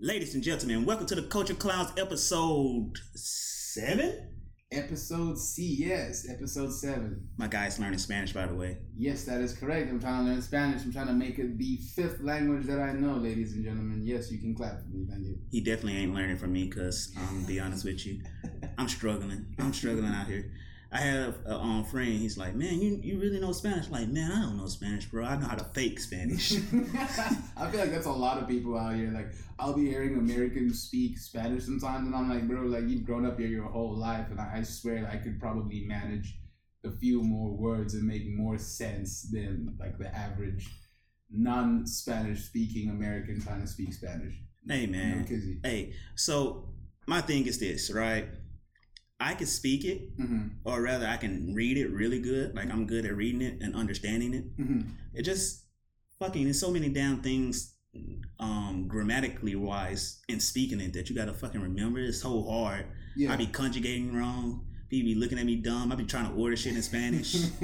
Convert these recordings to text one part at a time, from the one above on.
Ladies and gentlemen, welcome to the Culture Clowns episode seven. Episode C, yes, episode seven. My guy's learning Spanish, by the way. Yes, that is correct. I'm trying to learn Spanish. I'm trying to make it the fifth language that I know, ladies and gentlemen. Yes, you can clap for me. Thank you. He definitely ain't learning from me because I'm um, gonna be honest with you, I'm struggling. I'm struggling out here. I have a um, friend. He's like, man, you, you really know Spanish? Like, man, I don't know Spanish, bro. I know how to fake Spanish. I feel like that's a lot of people out here. Like, I'll be hearing Americans speak Spanish sometimes, and I'm like, bro, like you've grown up here your whole life, and I, I swear I could probably manage a few more words and make more sense than like the average non-Spanish speaking American trying to speak Spanish. hey, man. Hey, so my thing is this, right? I can speak it, Mhm. or rather, I can read it really good. Like I'm good at reading it and understanding it. Mhm. It just fucking there's so many damn things um grammatically wise in speaking it that you gotta fucking remember. It's so hard. Yeah. I be conjugating wrong. People be looking at me dumb. I be trying to order shit in Spanish.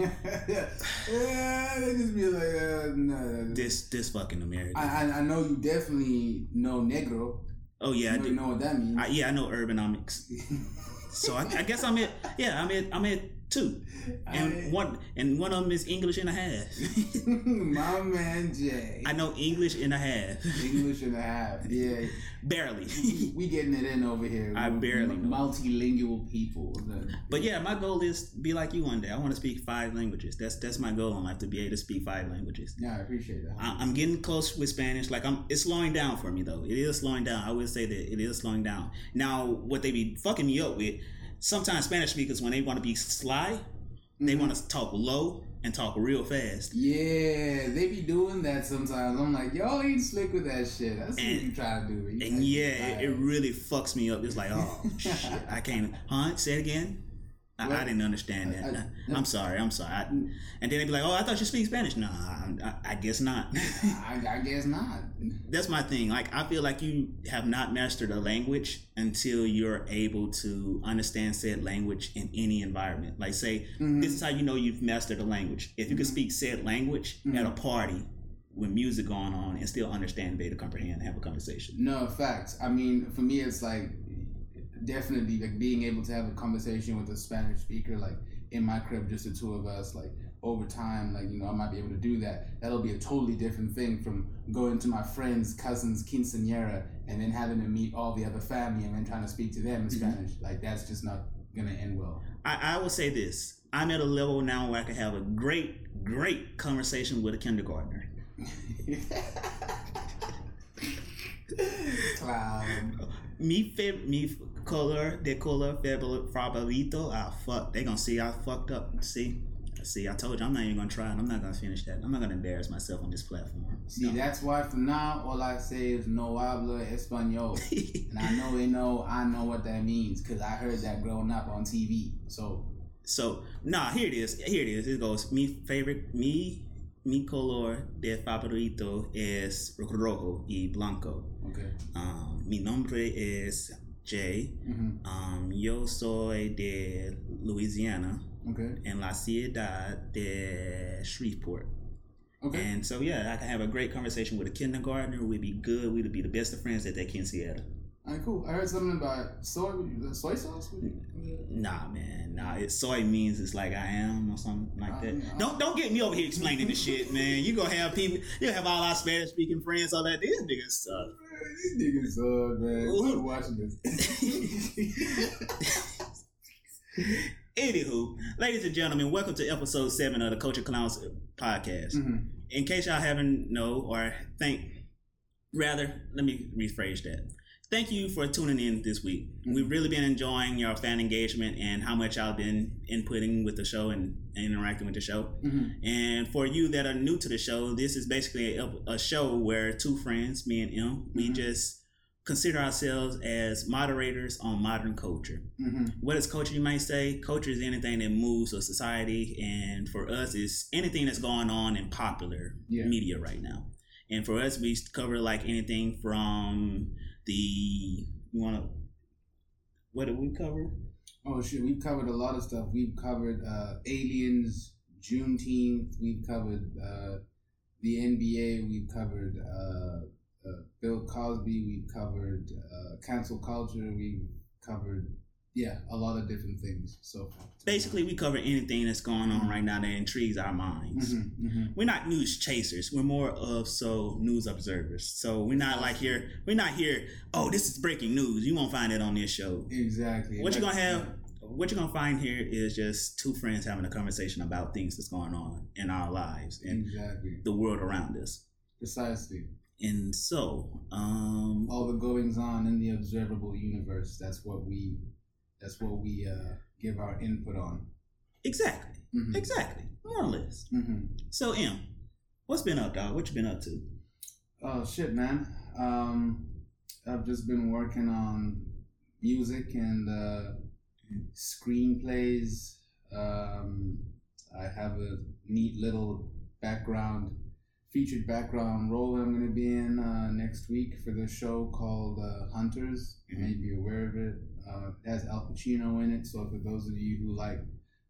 yeah, they just be like, uh, no. this this fucking American. I, I I know you definitely know negro. oh yeah, I do. know what that means. I, yeah, I know urbanomics. So I, I guess I'm at yeah I'm at I'm at two, and I- one and one of them is English and a half. My man Jay. I know English and a half, English and a half. Yeah. barely. we getting it in over here. I We're barely know. multilingual people. But yeah, my goal is to be like you one day. I want to speak five languages. That's that's my goal in life to be able to speak five languages. Yeah, I appreciate that. I- I'm getting close with Spanish. Like I'm, it's slowing down for me though. It is slowing down. I would say that it is slowing down. Now, what they be fucking me up with? Sometimes Spanish speakers, when they want to be sly, they want to mm-hmm. talk low and talk real fast. yeah, they be doing that sometimes. I'm like, y'all ain't slick with that shit. That's what you try to do. You And yeah, it, it really fucks me up. It's like, oh shit, I can't. Huh? Say it again. I, I didn't understand that. I- am sorry. I'm sorry. I, and then they'd be like, "Oh, I thought you speak Spanish." No, I, I, I guess not. I, I guess not. That's my thing. Like, I feel like you have not mastered a language until you're able to understand said language in any environment. Like, say, Mm-hmm. this is how you know you've mastered a language. If you can speak said language Mm-hmm. at a party with music going on and still understand, be able to comprehend, and have a conversation. No, facts. I mean, for me, it's like definitely like being able to have a conversation with a Spanish speaker, like in my crib, just the two of us, like over time, like, you know, I might be able to do that. That'll be a totally different thing from going to my friend's cousin's quinceanera and then having to meet all the other family and then trying to speak to them in mm-hmm. Spanish. Like, that's just not going to end well. I, I will say this. I'm at a level now where I can have a great, great conversation with a kindergartner. Clown. Me, fa- me color, de color favorito. Ah, fuck. They gonna see I fucked up. See? See, I told you I'm not even gonna try and I'm not gonna finish that. I'm not gonna embarrass myself on this platform. See, that's why from now, all I say is no habla español. And I know they know I know what that means because I heard that growing up on TV. So So, nah, here it is. Here it is. It goes. Me favorite, Me mi color de favorito es rojo y blanco. okay. Um, mi nombre es Jay. hmm Um, yo soy de Louisiana Okay. en la ciudad de Shreveport. Okay. And so, yeah, I can have a great conversation with a kindergartner. We'd be good. We'd be the best of friends that they can see at. All right, cool. I heard something about soy soy sauce. Nah, man. Nah, it soy means it's like I am or something like that. Uh, Don't don't get me over here explaining this shit, man. You gonna have people. You have all our Spanish speaking friends. All that. These niggas suck. These niggas suck, man. Quit watching this. Anywho, ladies and gentlemen, welcome to episode seven of the Culture Clowns podcast. Mhm. In case y'all haven't know or think, rather, let me rephrase that. Thank you for tuning in this week. We've really been enjoying your fan engagement and how much y'all been inputting with the show and, and interacting with the show. Mhm. And for you that are new to the show, this is basically a, a show where two friends, me and M, we Mhm. just consider ourselves as moderators on modern culture. Mhm. What is culture, you might say? Culture is anything that moves a society, and for us, it's anything that's going on in popular Yeah. media right now. And for us, we cover like anything from the you want to what did we cover? Oh shit, we've covered a lot of stuff. We've covered uh, aliens, Juneteenth. We've covered uh, the NBA. We've covered uh, uh, Bill Cosby. We've covered uh, cancel culture. We've covered yeah a lot of different things. So Basically, we cover anything that's going on right now that intrigues our minds. Mhm, mhm. We're not news chasers. We're more of so news observers. So we're not like here. We're not here. Oh, this is breaking news. You won't find it on this show. exactly. What you're gonna have? What you're gonna find here is just two friends having a conversation about things that's going on in our lives and Exactly. the world around us. Precisely. And so, um, All the goings on in the observable universe. That's what we. That's what we uh, give our input on. exactly, Mhm, exactly, more or less. mhm. So, M, what's been up, dog? What you been up to? Oh shit, man. Um, I've just been working on music and uh, screenplays. Um, I have a neat little background, featured background role I'm going to be in uh, next week for the show called uh, Hunters. You may be aware of it. Uh, has Al Pacino in it, so for those of you who like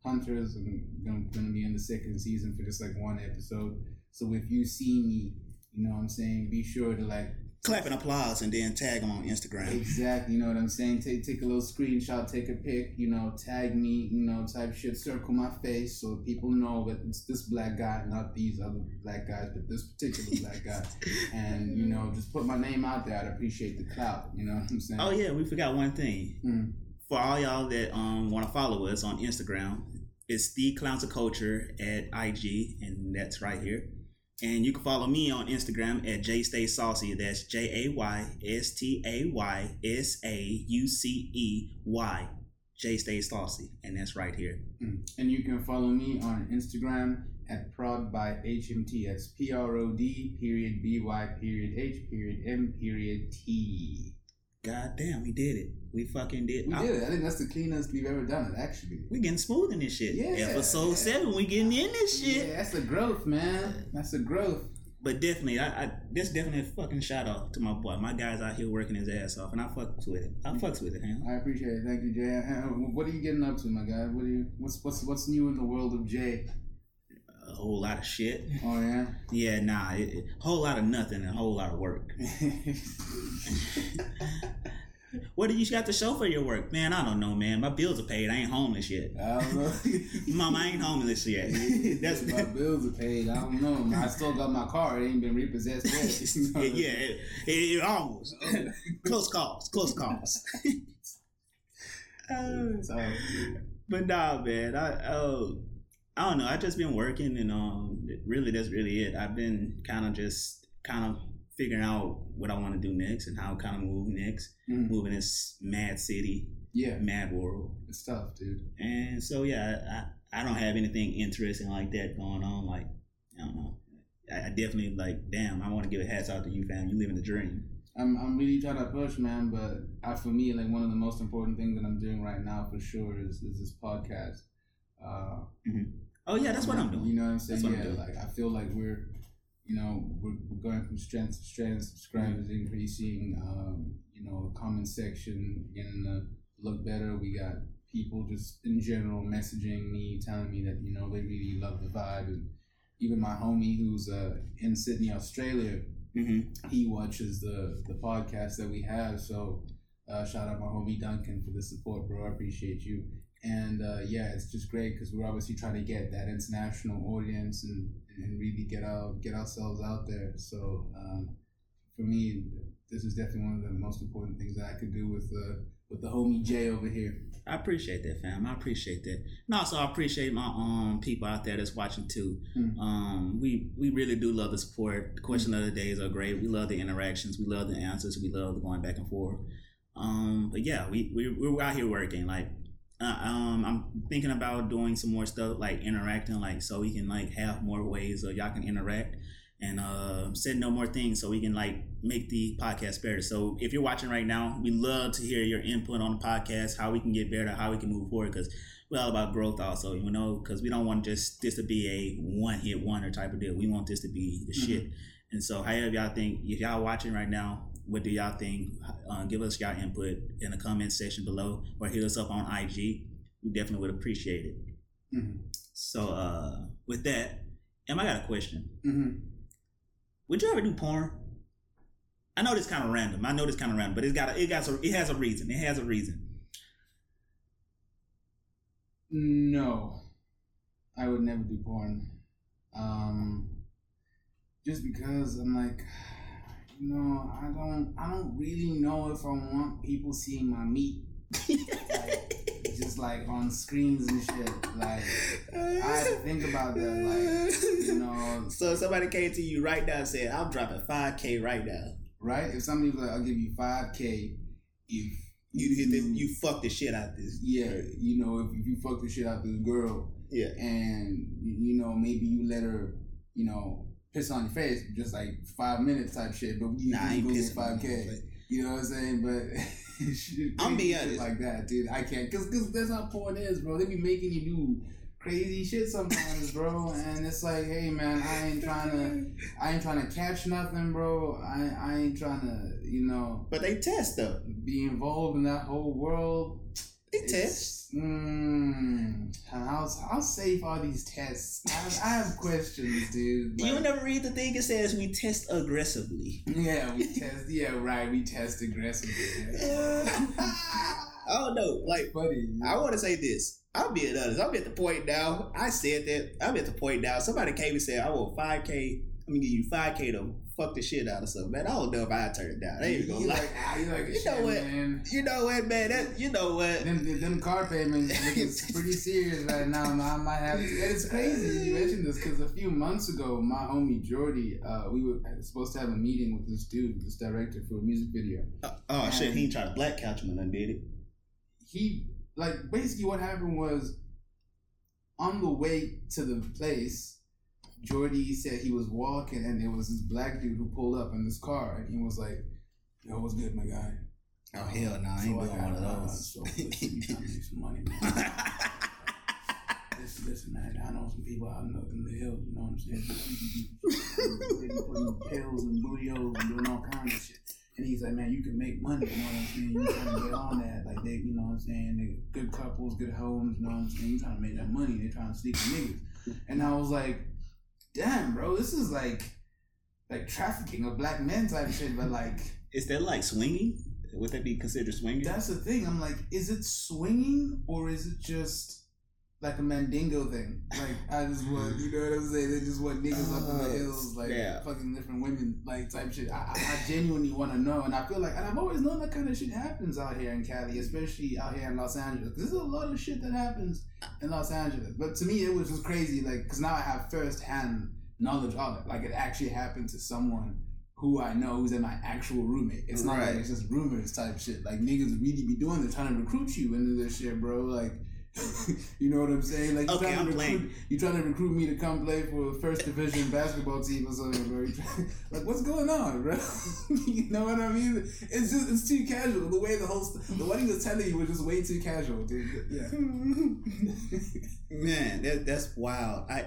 Hunters, I'm going to be in the second season for just like one episode. So if you see me, you know what I'm saying, be sure to like Clap and applause, and then tag them on Instagram. Exactly, you know what I'm saying? Take take a little screenshot, take a pic, you know, tag me, you know, type shit, circle my face so people know that it's this black guy, not these other black guys, but this particular black guy. And, you know, just put my name out there. I'd appreciate the clout, you know what I'm saying? Oh yeah, we forgot one thing. Mm. For all y'all that um want to follow us on Instagram, it's the Clowns of Culture at IG, and that's right here. And you can follow me on Instagram at J Stay Saucy. That's J A Y S T A Y S A U C E Y. J Stay Saucy, and that's right here. Mm. And you can follow me on Instagram at prod by HMT. That's P R O D period B Y period H period M period T. God damn, we did it. We fucking did. We I- did it. I think that's the cleanest we've ever done it, actually. We getting smooth in this shit. Yeah. Episode seven, we getting in this shit. Yeah, that's a growth, man. That's a growth. But definitely, I, I this definitely a fucking shout out to my boy. My guy's out here working his ass off, and I fucks with it. I fucks with it, man. I appreciate it. Thank you, Jay. What are you getting up to, my guy? What are you? What's what's what's new in the world of Jay? A whole lot of shit. Oh yeah. Yeah, nah, it, it- whole lot of nothing and a whole lot of work. What do you got to show for your work, man? I don't know, man. My bills are paid. I ain't homeless yet. I don't know. Mom, I ain't homeless yet. That's my bills are paid. I don't know. I still got my car. It ain't been repossessed yet. yeah, it, it, it almost close calls, close calls. So, But nah, man. I oh, I don't know. I've just been working, and um, really, that's really it. I've been kind of just kind of figuring out what I want to do next and how kind of move next. mm, Move in this mad city, yeah, mad world, it's tough, dude. and so yeah, I I don't have anything interesting like that going on. Like I don't know. I, I definitely like. Damn, I want to give a hats out to you, fam. You living the dream. I'm I'm really trying to push, man. But I, for me, like one of the most important things that I'm doing right now, for sure, is is this podcast. Uh, Oh yeah, that's what I'm doing. You know what I'm saying? That's what I'm yeah, doing. like I feel like we're, you know, we're, we're going from strength to strength. Subscribers Mm-hmm. increasing. Um, you know, comment section getting to look better. We got people just in general messaging me, telling me that you know they really love the vibe, and even my homie who's uh, in Sydney, Australia, hmm he watches the the podcast that we have. So uh, shout out my homie Duncan for the support, bro. I appreciate you. And uh, yeah, it's just great because we're obviously trying to get that international audience and, and really get out get ourselves out there. So um, for me, this is definitely one of the most important things that I could do with uh, with the homie Jay over here. I appreciate that, fam. I appreciate that. And also, I appreciate my um people out there that's watching too. Hmm. Um, we we really do love the support. The question of the days are great. We love the interactions. We love the answers. We love the going back and forth. Um, but yeah, we we we're out here working. Like, uh, um, I'm thinking about doing some more stuff like interacting, like so we can like have more ways of y'all can interact and uh setting no more things so we can like make the podcast better. So if you're watching right now, we love to hear your input on the podcast, how we can get better, how we can move forward because we're all about growth also, you know, because we don't want just this to be a one hit wonder type of deal. We want this to be the Mhm. shit. And so however y'all think, if y'all watching right now, what do y'all think? Uh, give us y'all input in the comment section below or hit us up on IG. We definitely would appreciate it. hmm So uh with that, Em, I got a question. hmm Would you ever do porn? I know this kind of random. I know this kind of random, but it's got a, it got a, it has a reason. It has a reason. No, I would never do porn. Um, just because I'm like, you know, I don't, I don't really know if I want people seeing my meat, like, just like on screens and shit. Like, I think about that. Like, you know, So if somebody came to you right now and said, "I'm dropping five k right now," right? If somebody was like, I'll give you five k if you hit the, you fuck the shit out this. yeah, you know, if, if you fuck the shit out this girl Yeah. and you know maybe you let her, you know, piss on your face, just like five minutes type shit, but you Nah, I ain't go get pissing. five k. You know what I'm saying? But shit, I'm be honest. like that, dude. I can't, cause, cause that's how porn is, bro. They be making you do crazy shit sometimes, bro. And it's like, hey, man, I ain't trying to, I ain't trying to catch nothing, bro. I, I ain't trying to, you know, But they test though. be involved in that whole world. They test. Mm, how how safe are these tests? I, I have questions, dude. You Like- never read the thing. It says we test aggressively. yeah, we test. Yeah, right. We test aggressively. I don't know. Like Funny. I want to say this. I'm being honest. I'm at the point now. I said that. I'm at the point now. Somebody came and said, "I want 5K. I'm gonna give you 5K to fuck the shit out of something." Man, I don't know if I turn it down. I ain't you gonna lie. like, ah, you like, You shit, know what? man. You know what, man? That you know what? Them, them car payments looking pretty serious right now. I might have to. and It's crazy you mentioned this because a few months ago, my homie Jordy, uh, we were supposed to have a meeting with this dude, this director for a music video. Oh, oh shit, he try to black couch him and done did it. he like basically what happened was on the way to the place, Jordy said he was walking and there was this black dude who pulled up in this car and he was like, "Yo, what's good, my guy?" Oh hell no, I So ain't I doing one of those. So listen, you trying to make some money, man. listen, listen, man. I know some people out in the, in the hills. You know what I'm saying? They be putting pills and booty holes and doing all kinds of shit. And he's like, man, you can make money. You know what I'm saying? You trying to get on that? Like they, you know what I'm saying? They good couples, good homes. You know what I'm saying? You trying to make that money? They trying to sleep with niggas. And I was like, damn, bro, this is like, like trafficking of black men type shit. But like, Is that like swinging? Would that be considered swinging? that's the thing. I'm like, is it swinging or is it just like a mandingo thing? Like I just want, you know what I'm saying? They just want niggas up in the Oh, hills, like yeah. fucking different women, like type shit. I, I I genuinely want to know, and I feel like, and I've always known that kind of shit happens out here in Cali, especially out here in Los Angeles. There's a lot of shit that happens in Los Angeles, but to me, it was just crazy, like because now I have first hand knowledge of it. Like it actually happened to someone who I know who's in my actual roommate. It's not Right. like it's just rumors type shit. Like niggas really be doing this, trying to recruit you into this shit, bro. Like, you know what I'm saying? Like, you Okay, trying I'm to recruit, playing. you trying to recruit me to come play for a first division basketball team or something, bro. Like, what's going on, bro? you know what I mean? It's just it's too casual. The way the whole st- the wedding was telling you was just way too casual, dude. Yeah. Man, that, that's wild. I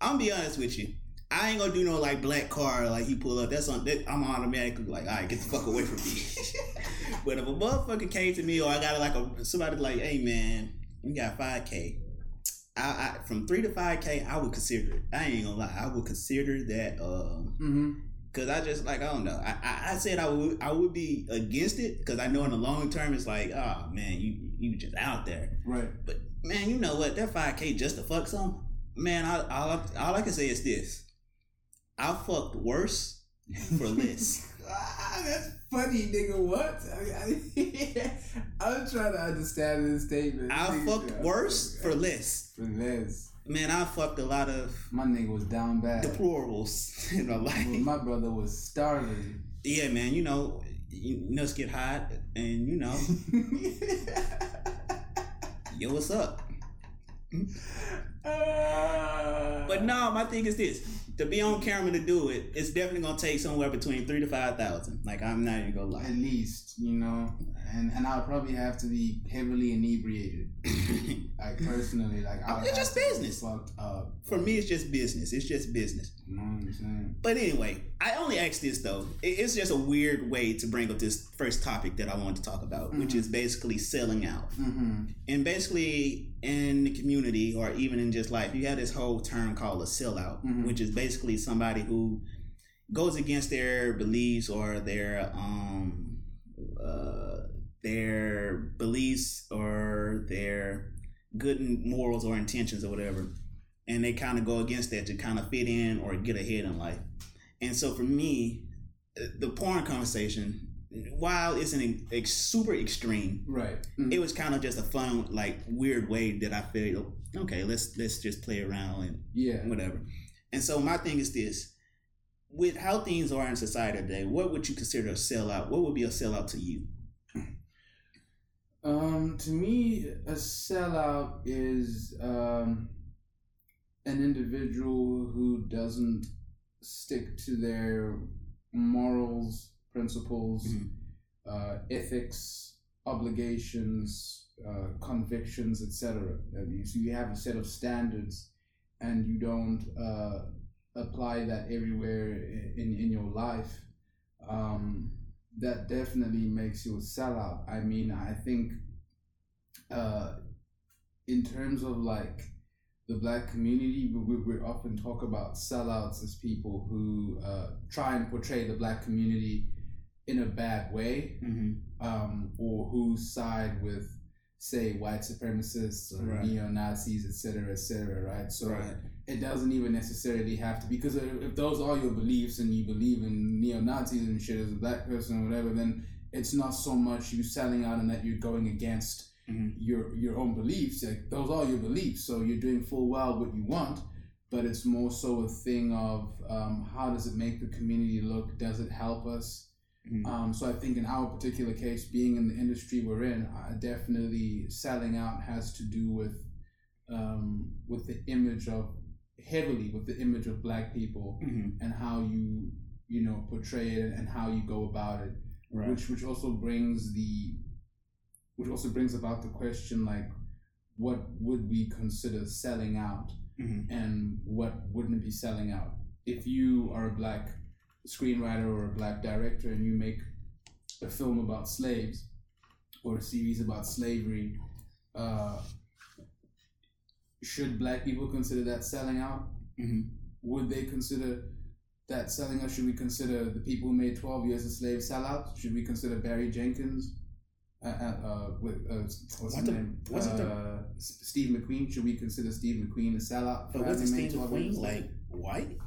I'm be honest with you. I ain't gonna do no like black car like you pull up. That's on. That, I'm automatically like, all right, get the fuck away from me. but if a motherfucker came to me or I got like a somebody like, hey man, we got five k. I, I from three to five k, I would consider it. I ain't gonna lie, I would consider that. Um, Mm-hmm. Cause I just like I don't know. I, I, I said I would I would be against it because I know in the long term it's like oh man you you just out there. Right. But man, you know what? That five k just to fuck some man. I, all I, all I can say is this: I fucked worse for less. Ah, that's funny, nigga. What? I, am trying to understand this statement. I Nigga, fucked worse for okay. less. For less. Man, I fucked a lot of My nigga was down bad. deplorables in my Well, life. my brother was starving. Yeah, man. You know, you nuts get hot, and you know, yo, what's up? Ah. But no, my thing is this: to be on camera to do it, it's definitely gonna take somewhere between three to five thousand. Like I'm not even gonna lie. At least, you know, and and I'll probably have to be heavily inebriated. Like personally, like I it's just business. Fucked up. For me, it's just business. It's just business. You know what I'm saying? But anyway, I only asked this though. It's just a weird way to bring up this first topic that I wanted to talk about, which Mhm. is basically selling out. Mm-hmm. And basically, in the community or even in just life, you have this whole term called a sellout, Mhm. which is basically somebody who goes against their beliefs or their um uh their beliefs or their good morals or intentions or whatever and they kind of go against that to kind of fit in or get ahead in life and so for me eh, the porn conversation while it's an ex- super extreme Right. it was kind of just a fun like weird way that i feel okay let's let's just play around and Yeah. whatever. And so my thing is this: with how things are in society today, what would you consider a sellout? What would be a sellout to you? Um, to me, a sellout is um, an individual who doesn't stick to their morals, principles, Mhm. uh, ethics, obligations, uh, convictions, etc. Uh, you- So you have a set of standards, and you don't uh, apply that everywhere in in your life. Um, that definitely makes you a sellout. I mean, I think uh, in terms of like the black community, we, we often talk about sellouts as people who uh, try and portray the black community in a bad way, Mm-hmm. um, or who side with, say, white supremacists or Right. neo Nazis, etc., etc. Right? So Right. It doesn't even necessarily have to because if those are your beliefs and you believe in neo Nazis and shit as a black person or whatever, then it's not so much you selling out and that you're going against Mhm. your your own beliefs. Like those are your beliefs, so you're doing full well what you want. But it's more so a thing of um, how does it make the community look? Does it help us? Mhm. Um, so I think in our particular case, being in the industry we're in, uh, definitely selling out has to do with um, with the image of heavily with the image of black people Mhm. and how you you know portray it and how you go about it, Right. which which also brings the which also brings about the question like what would we consider selling out Mhm. and what wouldn't be selling out. If you are a black screenwriter or a black director and you make a film about slaves or a series about slavery, uh, should black people consider that selling out? Mhm. Would they consider that selling out? Should we consider the people who made 12 Years a Slave sellouts? Should we consider Barry Jenkins? Uh, uh, uh, with, uh, what's his the- name? the- uh, Steve McQueen. Should we consider Steve McQueen a sellout? for But was the having made Steve 12 Years McQueen like white?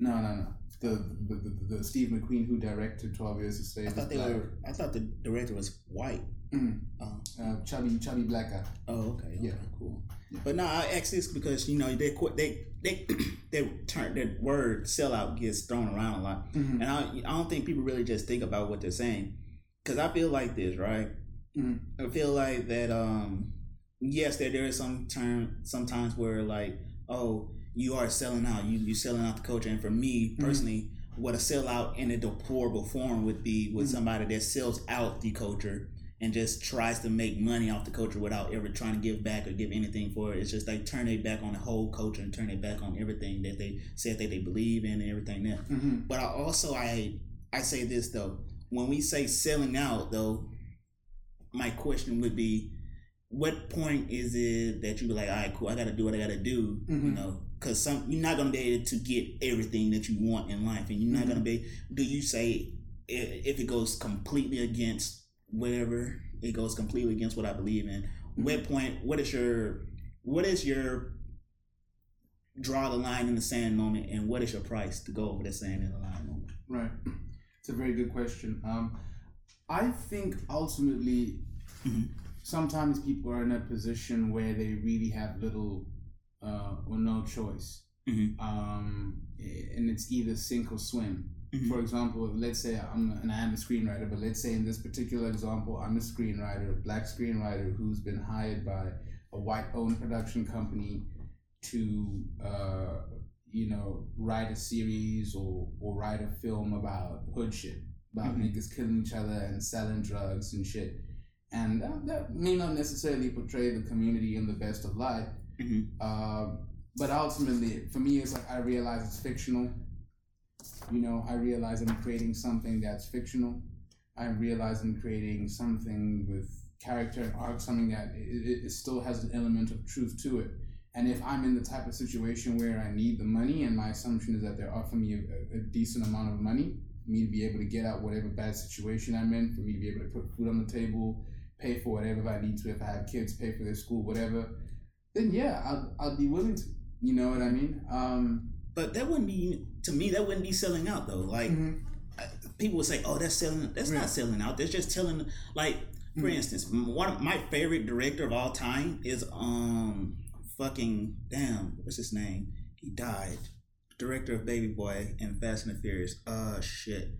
No, no, no. The the, the, the Steve McQueen who directed Twelve Years a Slave. I thought they black. were. I thought the director was white. Mm. Oh, Uh, chubby, chubby black guy. oh okay. okay Yeah. Cool. Yeah. But no, I ask this because you know they they they they turn that word sellout gets thrown around a lot. Mm-hmm. And I, I don't think people really just think about what they're saying. Because I feel like this, right? Mhm. I feel like that, um, yes, there, there is some term, sometimes where like, oh, you are selling out, you, you selling out the culture. And for me Mhm. personally, what a sellout in a deplorable form would be with Mhm. somebody that sells out the culture and just tries to make money off the culture without ever trying to give back or give anything for it. It's just like turn their back on the whole culture and turn their back on everything that they said that they believe in and everything that. Mm-hmm. But I also I I say this though, when we say selling out though, my question would be, what point is it that you be like, all right, cool, I got to do what I got to do, you Mhm. know? Because some you're not gonna be able to get everything that you want in life, and you're not Mhm. gonna be. Do you say if it goes completely against whatever it goes completely against what I believe in? What point? What is your what is your draw the line in the sand moment, and what is your price to go over the sand in the line moment? Right. It's a very good question. Um, I think ultimately, Mhm. sometimes people are in a position where they really have little uh, or no choice. Mhm. Um, and it's either sink or swim. Mhm. For example, let's say I'm and I am a screenwriter, but let's say in this particular example, I'm a screenwriter, a black screenwriter who's been hired by a white-owned production company to, uh, you know, write a series or or write a film about hood shit, about Mhm. niggas killing each other and selling drugs and shit, and that, that may not necessarily portray the community in the best of light. Mhm. Uh, but ultimately, for me, it's like I realize it's fictional. You know, I realize I'm creating something that's fictional. I realize I'm creating something with character and arc, something that it, it, still has an element of truth to it. And if I'm in the type of situation where I need the money, and my assumption is that they're offering me a, a decent amount of money, for me to be able to get out whatever bad situation I'm in, for me to be able to put food on the table, pay for whatever I need to, if I have kids, pay for their school, whatever, then yeah, I'll, I'll be willing to. You know what I mean? Um, But that wouldn't be to me. That wouldn't be selling out though. Like mhm. people would say, "Oh, that's selling." That's Yeah. not selling out. That's just telling. Like for Mhm. instance, one of my favorite director of all time is um fucking damn what's his name? He died. Director of Baby Boy and Fast and the Furious. Uh shit.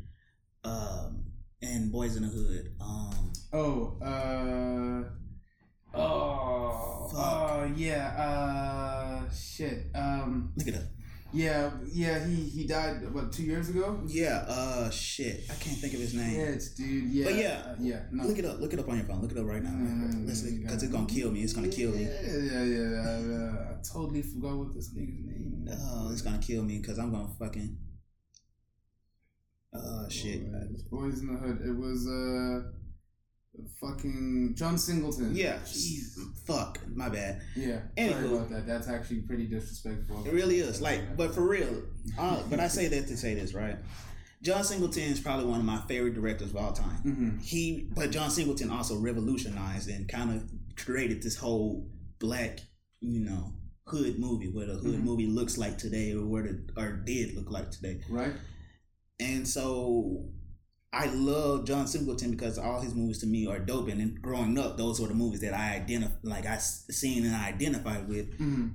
Um and Boyz n the Hood. Um Oh, uh, oh, Fuck. oh, yeah, uh, shit. Um, look it up. Yeah, yeah. He he died what two years ago. Yeah. Uh shit. I can't think of his name. Yes, dude. Yeah, But yeah, uh, yeah. No. Look it up. Look it up on your phone. Look it up right now. Mm, Because it's gonna kill me. It's gonna kill me. Yeah, yeah, yeah. I, uh, I totally forgot what this nigga's name. is. Oh, it's gonna kill me because I'm gonna fucking. Oh shit. Boyz n the Hood. It was uh, fucking John Singleton. Yeah. Jeez. Fuck. My bad. Yeah. Anywho. Sorry about that. That's actually pretty disrespectful. It really is. Like, but for real. Uh, but I say that to say this, right? John Singleton is probably one of my favorite directors of all time. Mm-hmm. He, but John Singleton also revolutionized and kind of created this whole black, you know, hood movie, what a hood Mhm. movie looks like today, or what it or did look like today. Right. And so I love John Singleton because all his movies to me are dope. And growing up, those were the movies that I identify, like I seen and I identified with. Mm-hmm.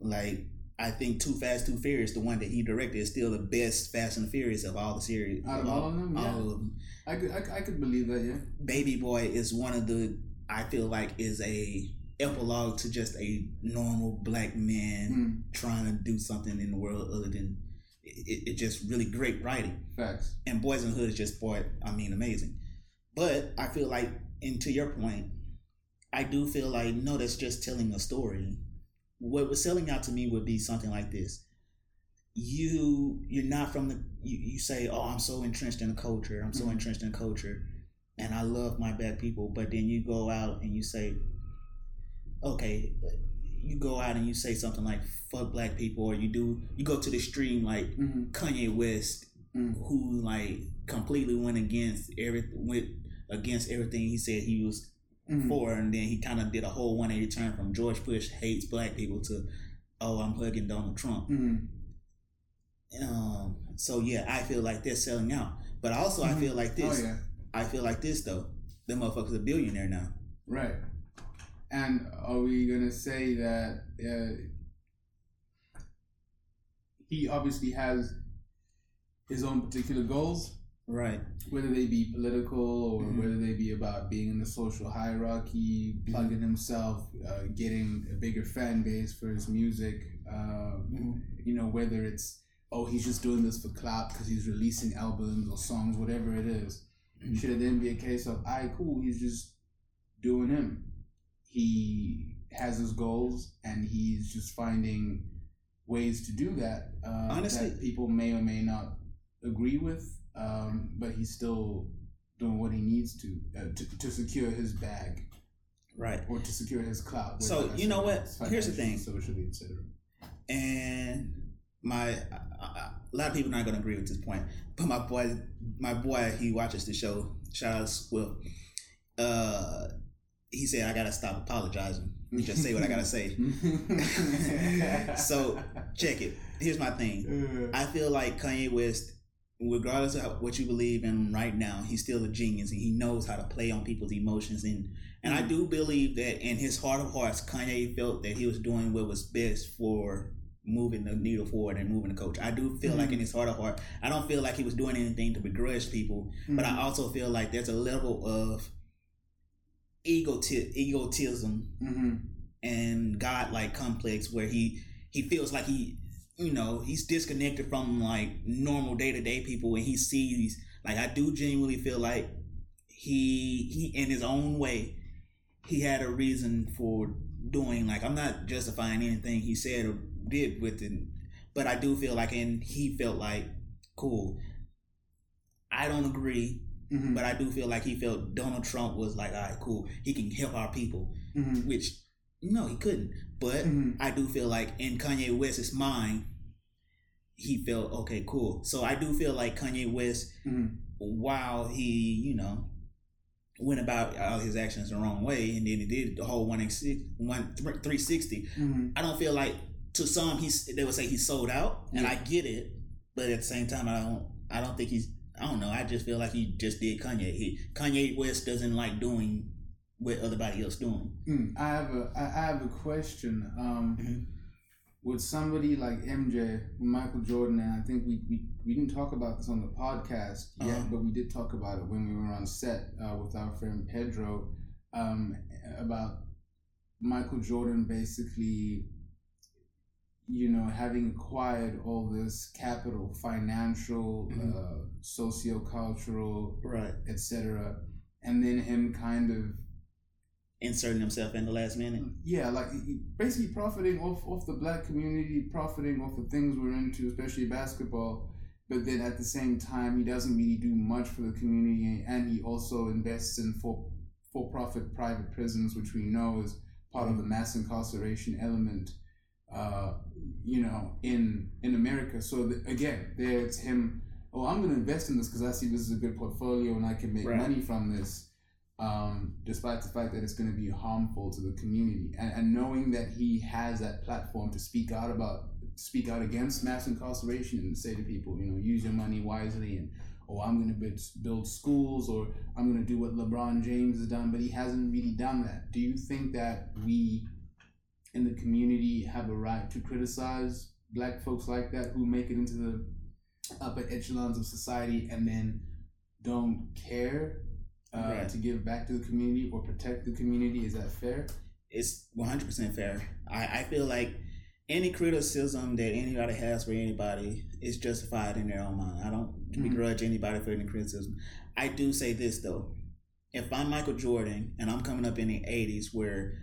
Like I think Too Fast, Too Furious, the one that he directed, is still the best Fast and Furious of all the series. Out of all of them, all yeah. of them. I could, I, I could believe that, yeah. Baby Boy is one of the I feel like is a epilogue to just a normal black man Mm, trying to do something in the world other than it, it just really great writing. facts. and Boyz n the Hood is just boy, I mean, amazing. But I feel like, and to your point, I do feel like no, that's just telling a story. What was selling out to me would be something like this: you, you're not from the. You, you say, "Oh, I'm so entrenched in the culture. I'm so Mhm. entrenched in culture, and I love my black people." But then you go out and you say, "Okay." You go out and you say something like "fuck black people," or you do you go to the stream like Mm-hmm. Kanye West Mm. who like completely went against every went against everything he said he was Mm-hmm. for, and then he kind of did a whole 180 turn from George Bush hates black people to oh I'm hugging Donald Trump. Mm-hmm. Um, so yeah, I feel like they're selling out, but also I Mhm. feel like this. Oh, yeah. I feel like this though. The motherfucker's a billionaire now. Right. And are we gonna say that uh, he obviously has his own particular goals, Right. whether they be political or Mhm. whether they be about being in the social hierarchy, plugging himself, uh, getting a bigger fan base for his music. Uh, Mhm. You know, whether it's oh he's just doing this for clout because he's releasing albums or songs, whatever it is. Mhm. Should it then be a case of, I cool, he's just doing him. He has his goals and he's just finding ways to do that. Uh, Honestly- that people may or may not agree with, um, but he's still doing what he needs to, uh, to to secure his bag Right. or to secure his clout. So, you know what? Here's the thing. socially, etc. and my a lot of people are not gonna agree with this point, but my boy, my boy, he watches the show. Shout out to Will. Uh, he said I gotta stop apologizing. Just say what I gotta say. So check it. Here's my thing. I feel like Kanye West, regardless of what you believe in right now, he's still a genius and he knows how to play on people's emotions. And and I do believe that in his heart of hearts, Kanye felt that he was doing what was best for moving the needle forward and moving the coach. I do feel like mm-hmm. in his heart of heart, I don't feel like he was doing anything to begrudge people, but I mm-hmm. also feel like there's a level of egoti- egotism hmm and godlike complex where he he feels like he you know he's disconnected from like normal day-to-day people and he sees like i do genuinely feel like he he in his own way he had a reason for doing like i'm not justifying anything he said or did with it but i do feel like and he felt like cool i don't agree hmm but i do feel like he felt donald trump was like all right cool he can help our people hmm which No, he couldn't. But Mhm. I do feel like in Kanye West's mind, he felt okay, cool. So I do feel like Kanye West, Mhm. while he, you know, went about all his actions the wrong way, and then he did the whole 160, one 360. Mhm. I don't feel like to some he's they would say he sold out, and Yeah. I get it, but at the same time I don't I don't think he's I don't know. I just feel like he just did Kanye. He Kanye West doesn't like doing what everybody else doing. Mm, I have a I have a question. Um, Mhm. with somebody like MJ, Michael Jordan, and I think we, we, we didn't talk about this on the podcast yet, Uh-huh. but we did talk about it when we were on set uh, with our friend Pedro um, about Michael Jordan basically, you know, having acquired all this capital, financial, Mhm. uh, socio-cultural, Right. etc., and then him kind of Inserting himself in the last minute. yeah, like basically profiting off off the black community, profiting off the things we're into, especially basketball. But then at the same time, he doesn't really do much for the community, and he also invests in for for profit private prisons, which we know is part of the mass incarceration element. Uh, you know, in in America. So the, again, there it's him. Oh, I'm going to invest in this because I see this is a good portfolio and I can make Right. money from this um, despite the fact that it's going to be harmful to the community. And, and knowing that he has that platform to speak out about, speak out against mass incarceration and say to people, you know, use your money wisely and, oh, I'm going to build, build schools or I'm going to do what LeBron James has done, but he hasn't really done that. Do you think that we in the community have a right to criticize black folks like that who make it into the upper echelons of society and then don't care uh, Right. to give back to the community or protect the community. Is that fair? It's 100% fair. I, I feel like any criticism that anybody has for anybody is justified in their own mind. I don't Mhm. begrudge anybody for any criticism. I do say this though. If I'm Michael Jordan and I'm coming up in the 80s where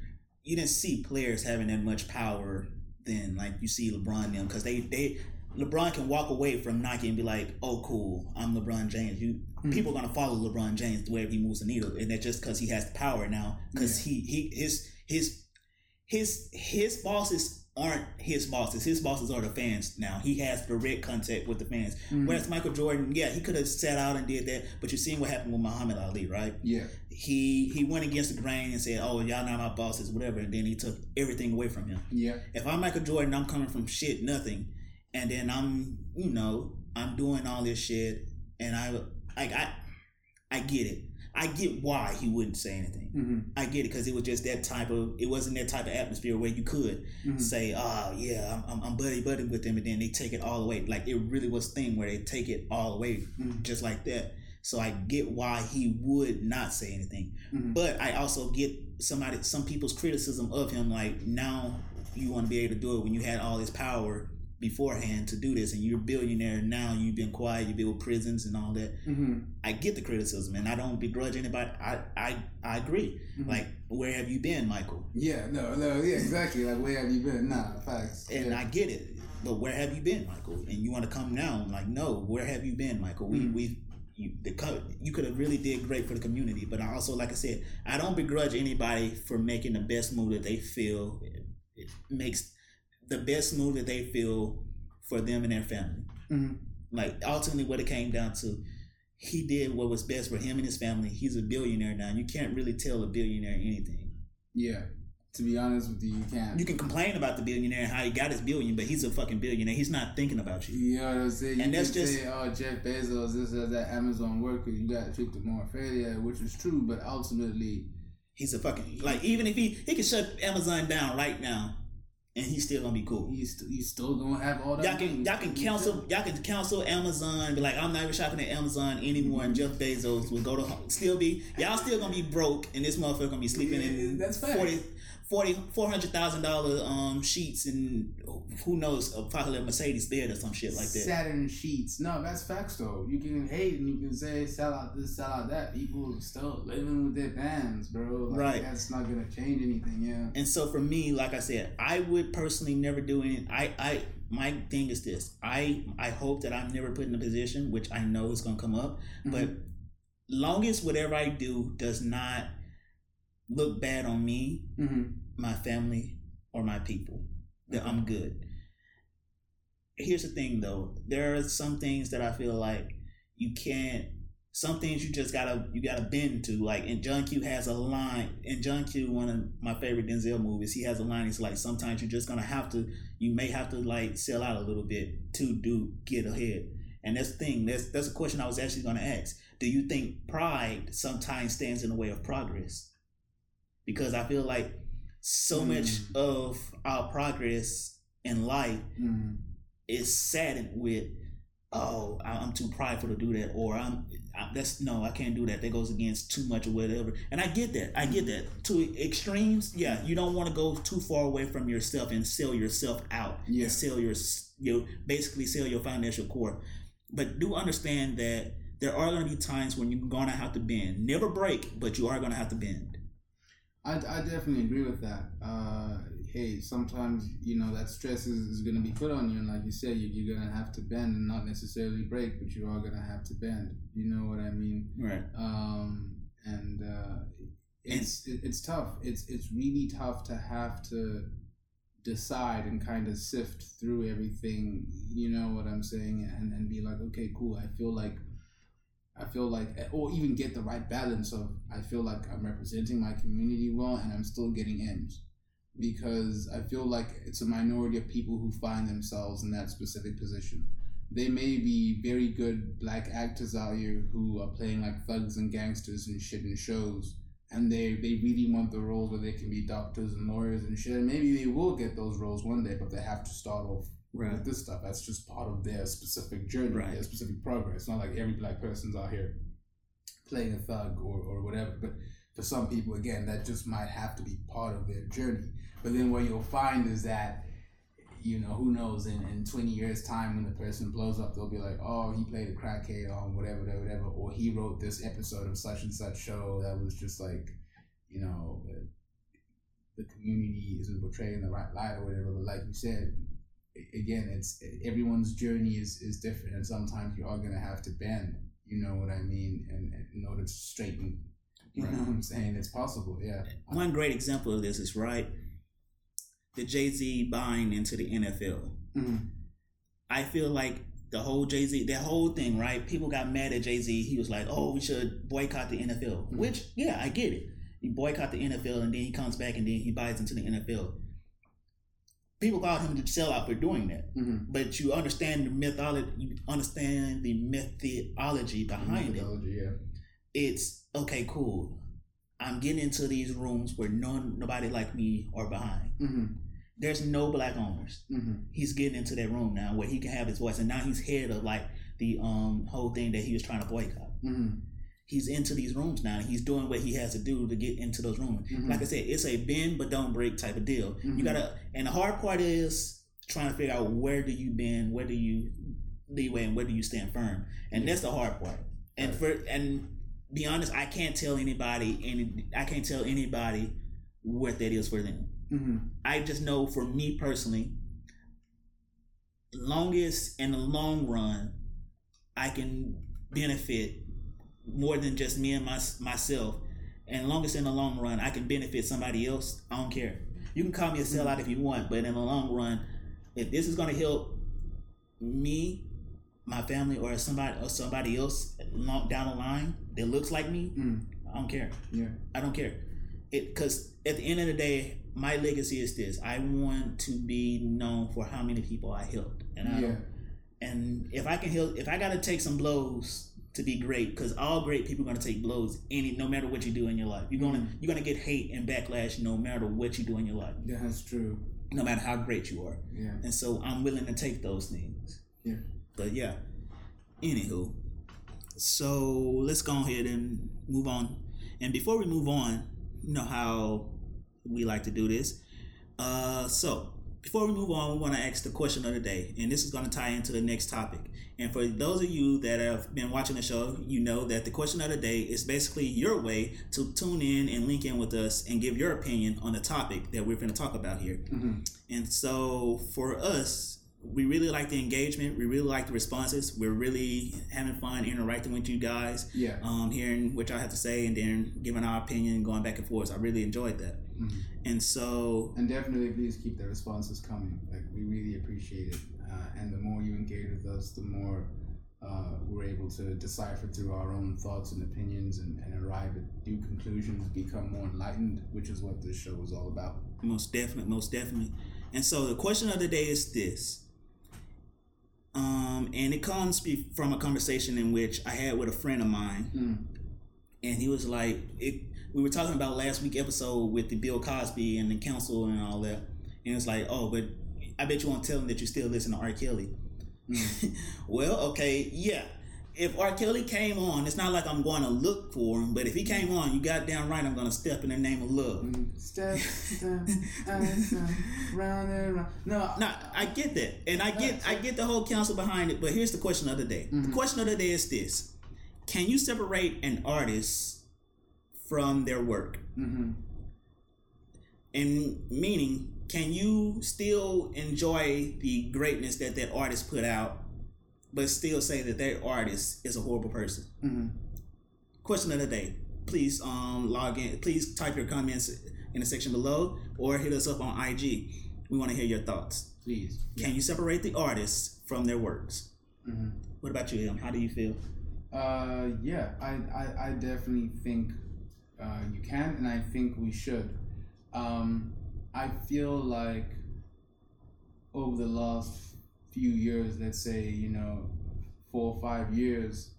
you didn't see players having that much power then like you see LeBron them because they, they LeBron can walk away from Nike and be like, "Oh, cool, I'm LeBron James." You Mhm. people are gonna follow LeBron James wherever he moves the needle, and that's just because he has the power now. Because he he his his his his bosses aren't his bosses. His bosses are the fans now. He has direct contact with the fans. Mhm. Whereas Michael Jordan, yeah, he could have sat out and did that, but you're seeing what happened with Muhammad Ali, right? Yeah. He he went against the grain and said, "Oh, y'all not my bosses, whatever," and then he took everything away from him. Yeah. If I'm Michael Jordan, I'm coming from shit, nothing, and then I'm, you know, I'm doing all this shit, and I, like, I, I get it. I get why he wouldn't say anything. hmm I get it because it was just that type of. It wasn't that type of atmosphere where you could hmm say, "Oh, yeah, I'm, I'm, I'm buddy buddy with them," and then they take it all away. Like it really was thing where they take it all away Mhm. just like that. So I get why he would not say anything. Mhm. But I also get somebody, some people's criticism of him. Like now, you want to be able to do it when you had all this power beforehand to do this, and you're a billionaire now. You've been quiet. You build prisons and all that. hmm I get the criticism, and I don't begrudge anybody. I I I agree. Mhm. Like, where have you been, Michael? Yeah. No. No. Yeah. Exactly. Like, where have you been? Nah. Facts. And yeah. I get it. But where have you been, Michael? And you want to come now? I'm like, no. Where have you been, Michael? We Mhm. we. You, the, co- you could have really did great for the community, but I also, like I said, I don't begrudge anybody for making the best move that they feel it makes the best move that they feel for them and their family. Mhm. Like ultimately, what it came down to, he did what was best for him and his family. He's a billionaire now. You can't really tell a billionaire anything. Yeah. To be honest with you, you can't. You can complain about the billionaire and how he got his billion, but he's a fucking billionaire. He's not thinking about you. You know what I'm saying? You And that's can just- say, oh, Jeff Bezos, this or that Amazon worker, you got to treat them more fairly, which is true, but ultimately, He's a fucking like even if he he can shut Amazon down right now, and he's still gonna be cool. he's, st- he's still to have all that. Y'all can y'all can counsel y'all can counsel Amazon be like I'm not even shopping at Amazon anymore and mm-hmm. Jeff Bezos will go to still be y'all still gonna be broke and this motherfucker gonna be sleeping Yeah, in that's facts. 40 40 400,000 dollar um sheets and who knows a probably a Mercedes bed or some shit like that. Saturn sheets. No, that's facts though. You can hate and you can say sell out this, sell out that. People are still living with their bands, bro. Like, Right. That's not gonna change anything. Yeah. And so for me, like I said, I would personally never do any. I, I, my thing is this. I, I hope that I'm never put in a position which I know is gonna come up. But longest whatever I do does not look bad on me, Mm-hmm. my family, or my people. That I'm good. Here's the thing though. There are some things that I feel like you can't some things you just gotta you gotta bend to. Like in John Q has a line in John Q, one of my favorite Denzel movies, he has a line, he's like, sometimes you're just gonna have to you may have to like sell out a little bit to do get ahead. And that's the thing, that's that's a question I was actually gonna ask. Do you think pride sometimes stands in the way of progress? Because I feel like so Mm. much of our progress in life Mm-hmm. is saddened with, oh, I'm too prideful to do that, or I'm I, that's no, I can't do that. That goes against too much or whatever. And I get that. I get that. To extremes, yeah, you don't want to go too far away from yourself and sell yourself out. Yeah. And sell your you basically sell your financial core. But do understand that there are going to be times when you're going to have to bend. Never break, but you are going to have to bend. I, I definitely agree with that. Uh, hey, sometimes you know that stress is, is going to be put on you, and like you said, you, you're going to have to bend and not necessarily break, but you are going to have to bend. You know what I mean? Right. Um, and uh, it's it, it's tough. It's it's really tough to have to decide and kind of sift through everything. You know what I'm saying? And and be like, okay, cool. I feel like I feel like, or even get the right balance of, I feel like I'm representing my community well and I'm still getting M's. Because I feel like it's a minority of people who find themselves in that specific position. They may be very good black actors out here who are playing like thugs and gangsters and shit in shows. And they, they really want the roles where they can be doctors and lawyers and shit. And maybe they will get those roles one day, but they have to start off Right. this stuff. That's just part of their specific journey, Right. their specific progress. Not like every black person's out here playing a thug or, or whatever. But for some people, again, that just might have to be part of their journey. But then what you'll find is that, you know, who knows, in, in 20 years' time when the person blows up, they'll be like, oh, he played a crackhead on whatever, whatever, whatever. Or he wrote this episode of such and such show that was just like, you know, the, the community isn't portraying the right light or whatever. But like you said, again, it's everyone's journey is, is different, and sometimes you are gonna have to bend. You know what I mean? And, and in order to straighten, you know what I'm saying? It's possible, yeah. One great example of this is right the Jay Z buying into the NFL. Mhm. I feel like the whole Jay Z, that whole thing, right? People got mad at Jay Z. He was like, "Oh, we should boycott the NFL," Mhm. which, yeah, I get it. You boycott the NFL, and then he comes back, and then he buys into the NFL. People called him to sell out for doing that, Mhm. but you understand the mythology. You understand the methodology behind it. Methodology, yeah. It's okay, cool. I'm getting into these rooms where none, nobody like me are behind. Mm-hmm. There's no black owners. Mm-hmm. He's getting into that room now where he can have his voice, and now he's head of like the um whole thing that he was trying to boycott. Mm-hmm. He's into these rooms now. and He's doing what he has to do to get into those rooms. Mhm. Like I said, it's a bend but don't break type of deal. Mhm. You gotta, and the hard part is trying to figure out where do you bend, where do you leeway, and where do you stand firm, and that's the hard part. And Right. for and be honest, I can't tell anybody any. I can't tell anybody what that is for them. Mm-hmm. I just know for me personally, longest in the long run, I can benefit more than just me and my, myself. And longest in the long run, I can benefit somebody else. I don't care. You can call me a sellout if you want, but in the long run, if this is going to help me, my family, or somebody or somebody else long, down the line that looks like me, Mm. I don't care. Yeah. I don't care. It because at the end of the day, my legacy is this: I want to be known for how many people I helped, and I Yeah. don't, and if I can help, if I got to take some blows to be great, because all great people are gonna take blows any no matter what you do in your life. You're gonna you're gonna get hate and backlash no matter what you do in your life, Yeah, that's true. no matter how great you are. Yeah. And so I'm willing to take those things. Yeah. But yeah. Anywho. So let's go ahead and move on. And before we move on, you know how we like to do this. Uh so before we move on, we want to ask the question of the day, and this is going to tie into the next topic. And for those of you that have been watching the show, you know that the question of the day is basically your way to tune in and link in with us and give your opinion on the topic that we're going to talk about here. Mm-hmm. And so for us, we really like the engagement. We really like the responses. We're really having fun interacting with you guys. Yeah. Um, hearing what y'all have to say and then giving our opinion, going back and forth. I really enjoyed that. Mhm. And so, And definitely, please keep the responses coming. Like we really appreciate it. Uh, and the more you engage with us, the more uh, we're able to decipher through our own thoughts and opinions and, and arrive at new conclusions, become more enlightened, which is what this show is all about. most definitely, most definitely. And so, the question of the day is this. Um, and it comes from a conversation in which I had with a friend of mine, Mm. and he was like, it, we were talking about last week episode with the Bill Cosby and the council and all that, and it's like, oh, but I bet you won't tell him that you still listen to R. Kelly. well, okay, yeah. If R. Kelly came on, it's not like I'm going to look for him, but if he came on, you goddamn right, I'm going to step in the name of love. Mm. Step, step, step, round and round. No, No, I get that, and I get I get the whole council behind it. But here's the question of the day. The question of the day is this: Can you separate an artist from their work? hmm And meaning, can you still enjoy the greatness that that artist put out, but still say that that artist is a horrible person? hmm Question of the day. Please um log in. Please type your comments in the section below, or hit us up on IG. We want to hear your thoughts. Please. Can you separate the artists from their works? hmm What about you, Em? How do you feel? Uh, yeah, I, I, I definitely think uh, you can, and I think we should. Um, I feel like over the last few years, let's say, you know, four or five years,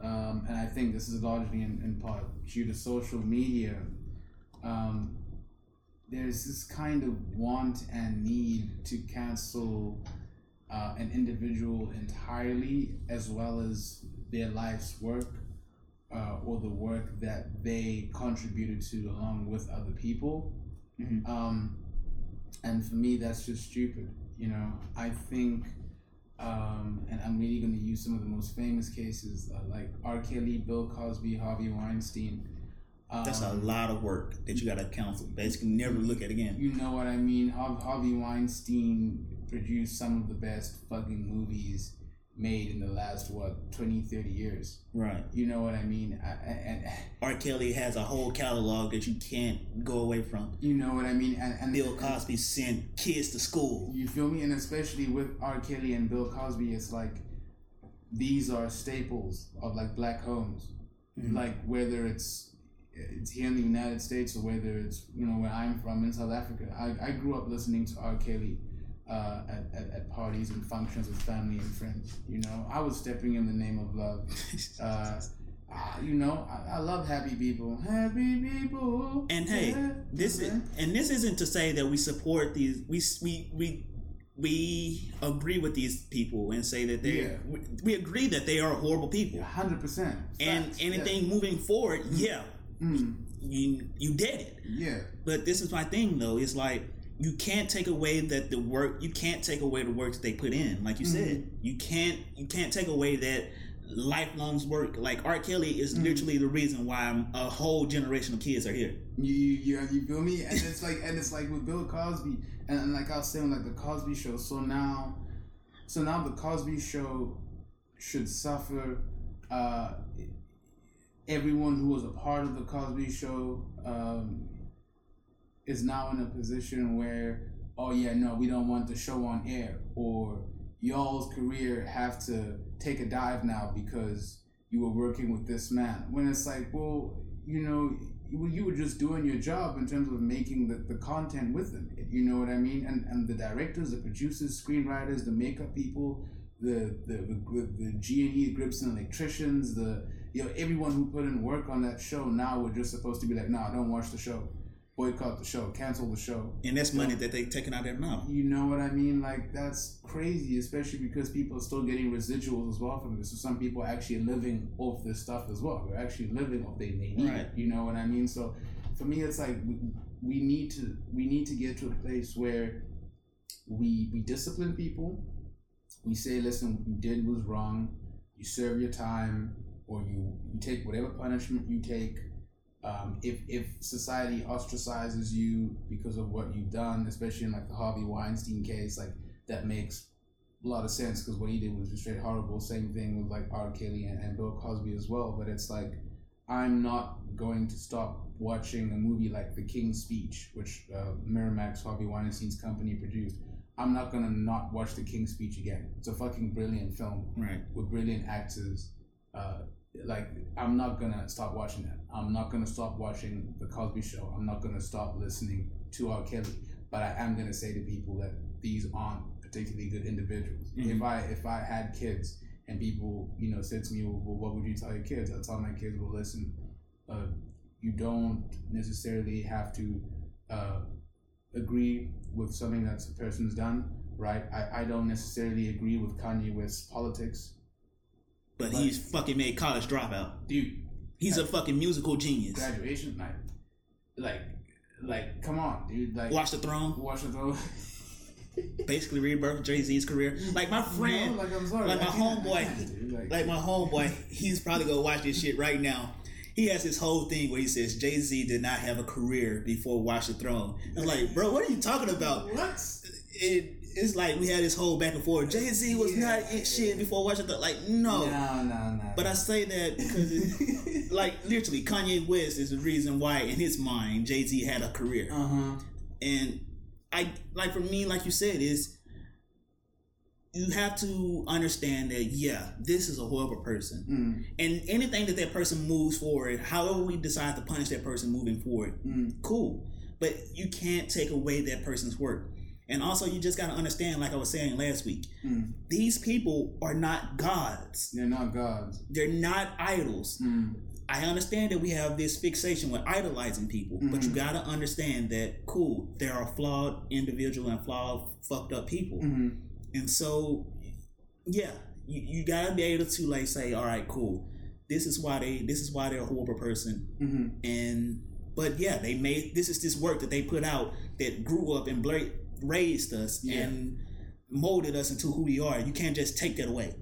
um, and I think this is largely in, in part due to social media, um, there's this kind of want and need to cancel uh, an individual entirely as well as their life's work uh, or the work that they contributed to along with other people. Mhm. Um, and for me, that's just stupid. You know, I think, um, and I'm really going to use some of the most famous cases uh, like R. Kelly, Bill Cosby, Harvey Weinstein. Um, That's a lot of work that you got to cancel. Basically, never look at again. You know what I mean? Harvey Weinstein produced some of the best fucking movies made in the last, what, 20, 30 years. Right. You know what I mean? I, and R. Kelly has a whole catalog that you can't go away from. you know what I mean? And, and Bill Cosby sent kids to school. You feel me? And especially with R. Kelly and Bill Cosby, it's like these are staples of like black homes. Mhm. Like whether it's it's here in the United States or whether it's you know where I'm from in South Africa. I, I grew up listening to R. Kelly uh, at, at, at parties and functions with family and friends. You know, I was stepping in the name of love. Uh, ah, you know, I, I love happy people. Happy people. And hey, Yeah. this is, and this isn't to say that we support these. We we we we agree with these people and say that they. Yeah. We, we agree that they are horrible people. hundred percent. And anything moving forward, yeah, Mm, you you did it. yeah. But this is my thing though. It's like you can't take away that the work you can't take away the work that they put in. Like you said, you can't you can't take away that lifelong work. Like R. Kelly is literally the reason why a whole generation of kids are here. You, you, you feel me? And it's like, and it's like with Bill Cosby, and, and like I was saying, like the Cosby Show. So now, so now the Cosby Show should suffer. Uh, everyone who was a part of the Cosby Show um, is now in a position where, oh yeah, no, we don't want the show on air, or y'all's career have to take a dive now because you were working with this man. When it's like, well, you know, you, were just doing your job in terms of making the, the content with them. You know what I mean? And and the directors, the producers, screenwriters, the makeup people, the the the, the G and E grips and electricians, the you know everyone who put in work on that show. Now we're just supposed to be like, no, nah, don't watch the show, boycott the show, cancel the show. And that's money that they taking out of their mouth. You know what I mean? Like that's crazy, especially because people are still getting residuals as well from this. So some people are actually living off this stuff as well. They're actually living off they they need. Right. it, You know what I mean? So for me, it's like we, we need to we need to get to a place where we we discipline people. We say, listen, what you did was wrong. You serve your time, or you you take whatever punishment you take. Um, if if society ostracizes you because of what you've done, especially in like the Harvey Weinstein case, like that makes a lot of sense because what he did was just straight horrible. Same thing with like R. Kelly and, and Bill Cosby as well. But it's like I'm not going to stop watching a movie like The King's Speech, which uh, Miramax Harvey Weinstein's company produced. I'm not gonna not watch The King's Speech again. It's a fucking brilliant film Right. with brilliant actors. Uh, like I'm not gonna stop watching that. I'm not gonna stop watching The Cosby Show. I'm not gonna stop listening to R. Kelly. But I am gonna say to people that these aren't particularly good individuals. Mhm. If I if I had kids and people you know said to me, well, what would you tell your kids? I tell my kids, well, listen, uh, you don't necessarily have to uh, agree with something that a person's done. Right? I, I don't necessarily agree with Kanye West's politics. But But- he's fucking made college dropout. dude He's a fucking musical genius. graduation night like like come on dude like Watch the Throne. watch the throne. Basically rebirth Jay Z's career. Like my friend, like i'm sorry like my homeboy, dude. like, like my homeboy, he's probably gonna watch this shit right now. He has this whole thing where he says Jay Z did not have a career before Watch the Throne. It's like, bro, what are you talking about? what It, it's like we had this whole back and forth. Jay Z was Yeah. not in shit before Watch the Like, no. no no no But I say that because, it, like, literally, Kanye West is the reason why, in his mind, Jay Z had a career. uh-huh And I like for me, like you said, is you have to understand that yeah, this is a horrible person, mm, and anything that that person moves forward, however we decide to punish that person moving forward, mm, cool. But you can't take away that person's work. And also, you just got to understand, like I was saying last week, mm. these people are not gods. they're not gods They're not idols. mm, I understand that we have this fixation with idolizing people, but you Mhm. got to understand that, cool, there are flawed individual and flawed, fucked up people. mm, And so, yeah, you, you got to be able to, like, say, all right, cool, this is why they, this is why they're a horrible person. mm, And, but yeah, they made, this is this work that they put out that grew up and bla- raised us Yeah. and molded us into who we are. You can't just take that away.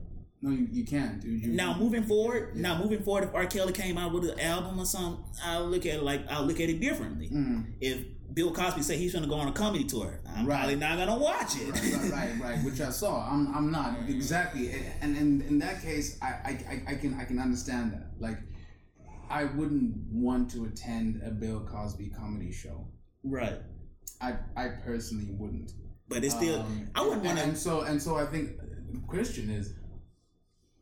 no you, you can't dude you, Now moving forward, Yeah. now moving forward, if R. Kelly came out with an album or something, I'll look at it like I'll look at it differently. mm, If Bill Cosby say he's gonna go on a comedy tour, I'm Right. probably not gonna watch it. right, right, right, right, which I saw. I'm, I'm not exactly, and, and in that case, I, I- I can, I can understand that. Like, I wouldn't want to attend a Bill Cosby comedy show. right. I, I personally wouldn't. But it's still, Um, I wouldn't want and so, and so, I think the question is,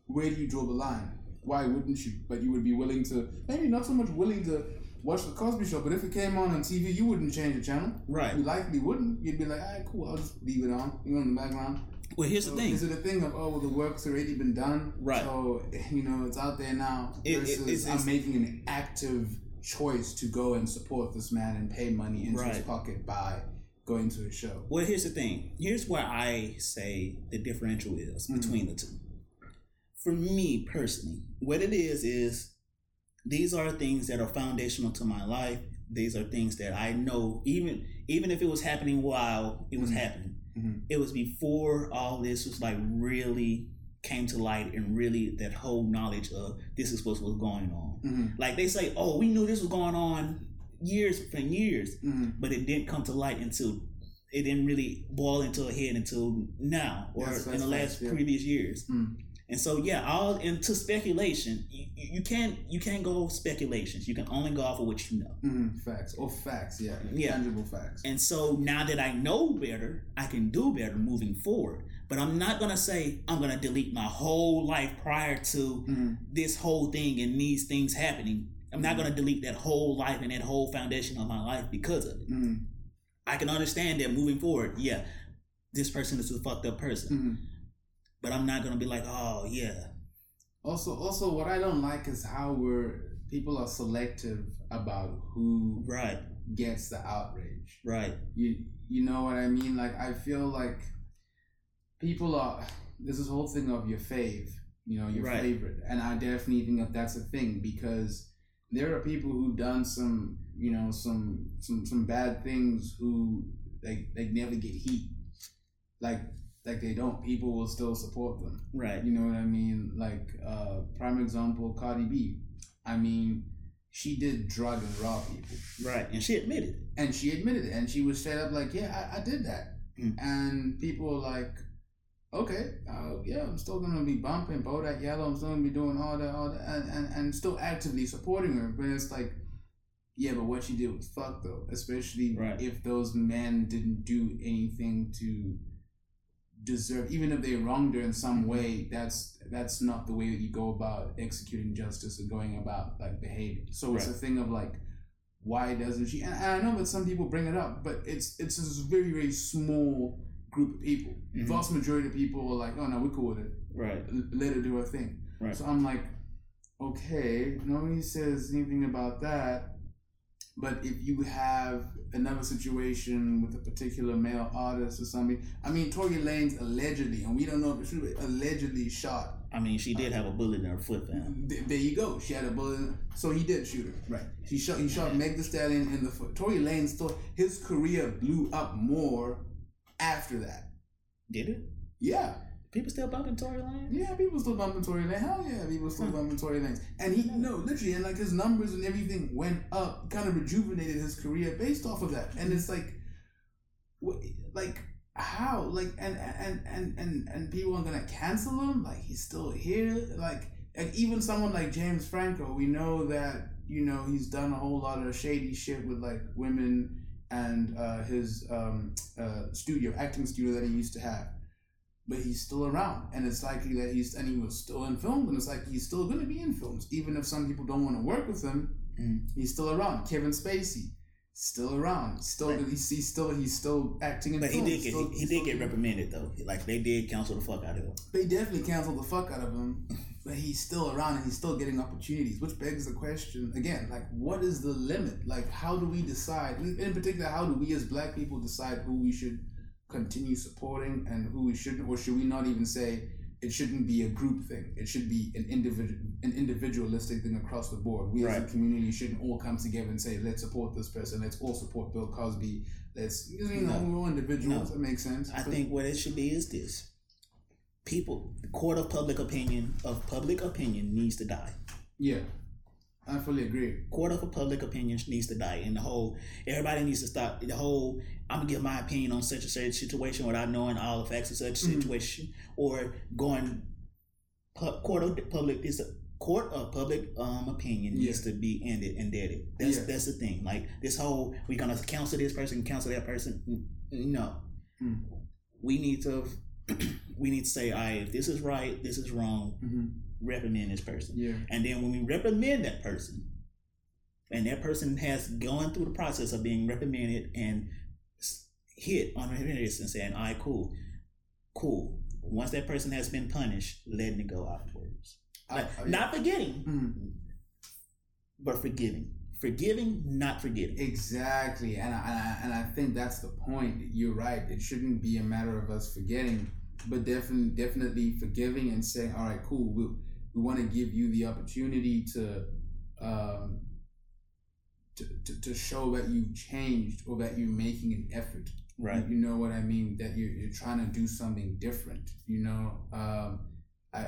where do you draw the line? Why wouldn't you? But you would be willing to, maybe not so much willing to watch the Cosby Show, but if it came on on TV, you wouldn't change the channel. Right. You likely wouldn't. You'd be like, all right, cool, I'll just leave it on. You know, in the background. Well, here's So the thing. Is it a thing of oh well the work's already been done? Right. So you know it's out there now. It- it- Versus it's- it's- I'm making an active choice to go and support this man and pay money into his pocket by going to his show. Well, here's the thing. Here's where I say the differential is Mhm. between the two. For me personally, what it is is these are things that are foundational to my life. These are things that I know, even even if it was happening while it was Mhm. happening, Mhm. it was before all this was like really came to light and really that whole knowledge of this is what was going on. Mhm. Like they say, oh, we knew this was going on years and years, Mhm. but it didn't come to light until it didn't really boil into a head until now or That's- in the last facts, yeah. previous years. Mm. And so yeah, all into speculation. You, you can't you can't go speculations. You can only go off of what you know. Mhm. Facts or facts, yeah, Yeah. tangible facts. And so now that I know better, I can do better moving forward. But I'm not gonna say I'm gonna delete my whole life prior to Mhm. this whole thing and these things happening. I'm not gonna delete that whole life and that whole foundation of my life because of it. Mhm. I can understand that moving forward, yeah, this person is a fucked up person. Mhm. But I'm not gonna be like, oh yeah. Also, also, what I don't like is how we're people are selective about who Right, gets the outrage. right. You you know what I mean? Like I feel like people are there's this whole thing of your fave, you know, your Right. favorite, and I definitely think that that's a thing because there are people who've done some, you know, some some some bad things who they they never get heat, like like they don't. People will still support them. Right. You know what I mean? Like uh prime example, Cardi B. I mean, she did drug and rob people Right. And she admitted. it. and she admitted it and she was straight up like yeah i, I did that Mm. and people were like okay, uh, yeah, I'm still gonna be bumping both Bodak Yellow. I'm still gonna be doing all that, all that, and, and, and still actively supporting her. But it's like, yeah, but what she did was fuck though. Especially Right. if those men didn't do anything to deserve, even if they wronged her in some way. That's that's not the way that you go about executing justice or going about like behaving. So it's a thing of like. Why doesn't she? And I know that some people bring it up, but it's it's this very very small group of people. Mhm. Vast majority of people are like, "Oh no, we're cool with it. Right. Let her do her thing." Right. So I'm like, okay, nobody says anything about that. But if you have another situation with a particular male artist or something, I mean, Tory Lanez allegedly, and we don't know if it's true, allegedly shot. I mean, she did have a bullet in her foot, fam. Th- there you go. She had a bullet, so he did shoot her. Right. He shot. He shot Meg Thee Stallion in the foot. Tory Lanez, still, his career blew up more after that. Did it? Yeah. People still bumping Tory Lanez? Yeah, people still bumping Tory Lanez. Hell yeah, people still bumping Tory Lanez. And he, no, literally, and like his numbers and everything went up, kind of rejuvenated his career based off of that. And it's like, like how, like, and and and and and people are gonna cancel him? Like he's still here? Like, like even someone like James Franco, we know that you know he's done a whole lot of shady shit with like women and uh, his um, uh, studio, acting studio that he used to have but he's still around, and it's likely that he's and he was still in films, and it's like he's still going to be in films, even if some people don't want to work with him. Mhm. He's still around. Kevin Spacey, still around. Still, Right. he's, he's still he's still acting in But he did get still- he, he did get reprimanded though. Like they did cancel the fuck out of him. They definitely canceled the fuck out of him, but he's still around and he's still getting opportunities, which begs the question again: like, what is the limit? Like, how do we decide? In particular, how do we as Black people decide who we should continue supporting and who we shouldn't, or should we not even say it shouldn't be a group thing? It should be an individual, an individualistic thing across the board. We as a community shouldn't all come together and say, let's support this person, let's all support Bill Cosby. Let's, you know, No. we're all individuals. No. That makes sense. I But- think what it should be is this. People the court of public opinion of public opinion needs to die. yeah, I fully agree. Court of public opinion needs to die. And the whole everybody needs to stop the whole I'm gonna give my opinion on such and such situation without knowing all the facts of such Mhm. situation or going pu- court of public is a court of public um opinion needs to be ended and deaded. That's Yeah. that's the thing. Like this whole we're gonna counsel this person, counsel that person. No. Mm. We need to we need to say, all right, if this is right, this is wrong, hmm reprimand this person. Yeah. And then when we reprimand that person, and that person has gone through the process of being reprimanded and hit on this and saying, all right, cool, cool. Once that person has been punished, letting it go afterwards. Like, I- I- not forgetting, Mhm. but forgiving. Forgiving, not forgetting. Exactly, and I, and I and I think that's the point. You're right. It shouldn't be a matter of us forgetting, but definitely definitely forgiving and saying, "All right, cool. We we want to give you the opportunity to." Um, to, to, to show that you've changed or that you're making an effort Right. You know what I mean? That you're, you're trying to do something different. You know, um, I